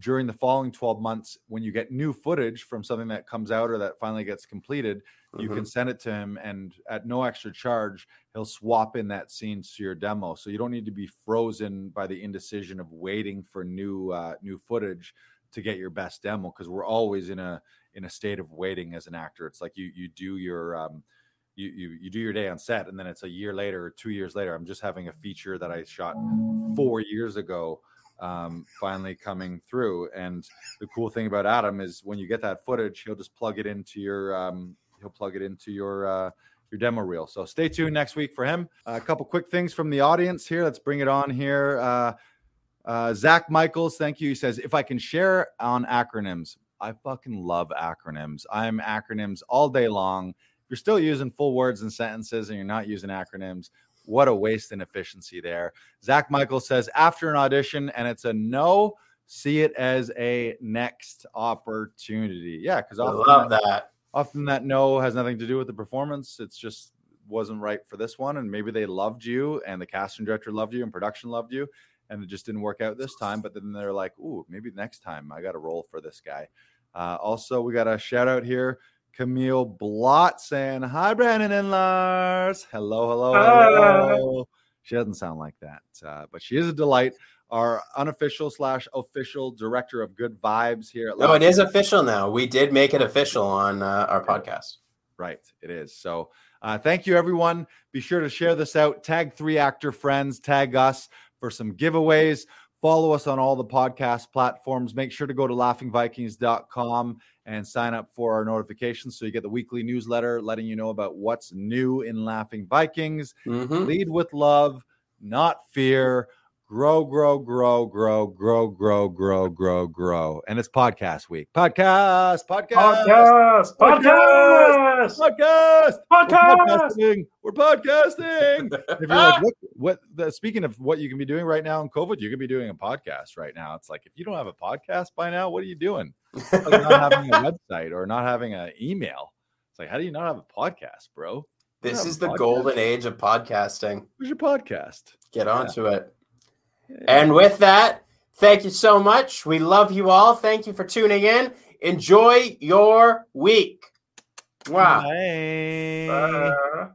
during the following 12 months when you get new footage from something that comes out or that finally gets completed mm-hmm. you can mm-hmm. send it to him and at no extra charge he'll swap in that scene to your demo so you don't need to be frozen by the indecision of waiting for new uh, new footage to get your best demo because we're always in a in a state of waiting as an actor it's like you you do your um, you, you you do your day on set and then it's a year later or two years later i'm just having a feature that i shot four years ago um, finally coming through. And the cool thing about Adam is when you get that footage, he'll just plug it into your um, he'll plug it into your uh, your demo reel. So stay tuned next week for him. Uh, a couple quick things from the audience here. Let's bring it on here. Uh, uh, Zach Michaels, thank you. He says, if I can share on acronyms, I fucking love acronyms. I'm acronyms all day long. You're still using full words and sentences and you're not using acronyms, what a waste and efficiency there. Zach Michael says after an audition and it's a no, see it as a next opportunity. Yeah, because I love that, that. Often that no has nothing to do with the performance. It's just wasn't right for this one, and maybe they loved you, and the casting director loved you, and production loved you, and it just didn't work out this time. But then they're like, "Ooh, maybe next time I got a role for this guy." Uh, also, we got a shout out here Camille Blot saying, Hi, Brandon and Lars. Hello, hello, hello. She doesn't sound like that, uh, but she is a delight. Our unofficial slash official director of good vibes here at No, it is official now. We did make it official on uh, our podcast. Right, it is. So uh, thank you, everyone. Be sure to share this out. Tag three actor friends, tag us for some giveaways. Follow us on all the podcast platforms. Make sure to go to laughingvikings.com and sign up for our notifications so you get the weekly newsletter letting you know about what's new in Laughing Vikings. Mm-hmm. Lead with love, not fear. Grow, grow, grow, grow, grow, grow, grow, grow, grow. And it's podcast week. Podcast, podcast, Podcast, podcast, podcast, podcast. We're podcasting. We're podcasting. [laughs] if you're like, ah! what, what the, speaking of what you can be doing right now in COVID, you can be doing a podcast right now. It's like if you don't have a podcast by now, what are you doing? Like not having a [laughs] website or not having an email. It's like, how do you not have a podcast, bro? This is the podcast. golden age of podcasting. Where's your podcast? Get onto it. Yeah. And with that, thank you so much. We love you all. Thank you for tuning in. Enjoy your week. Wow. Bye. Uh,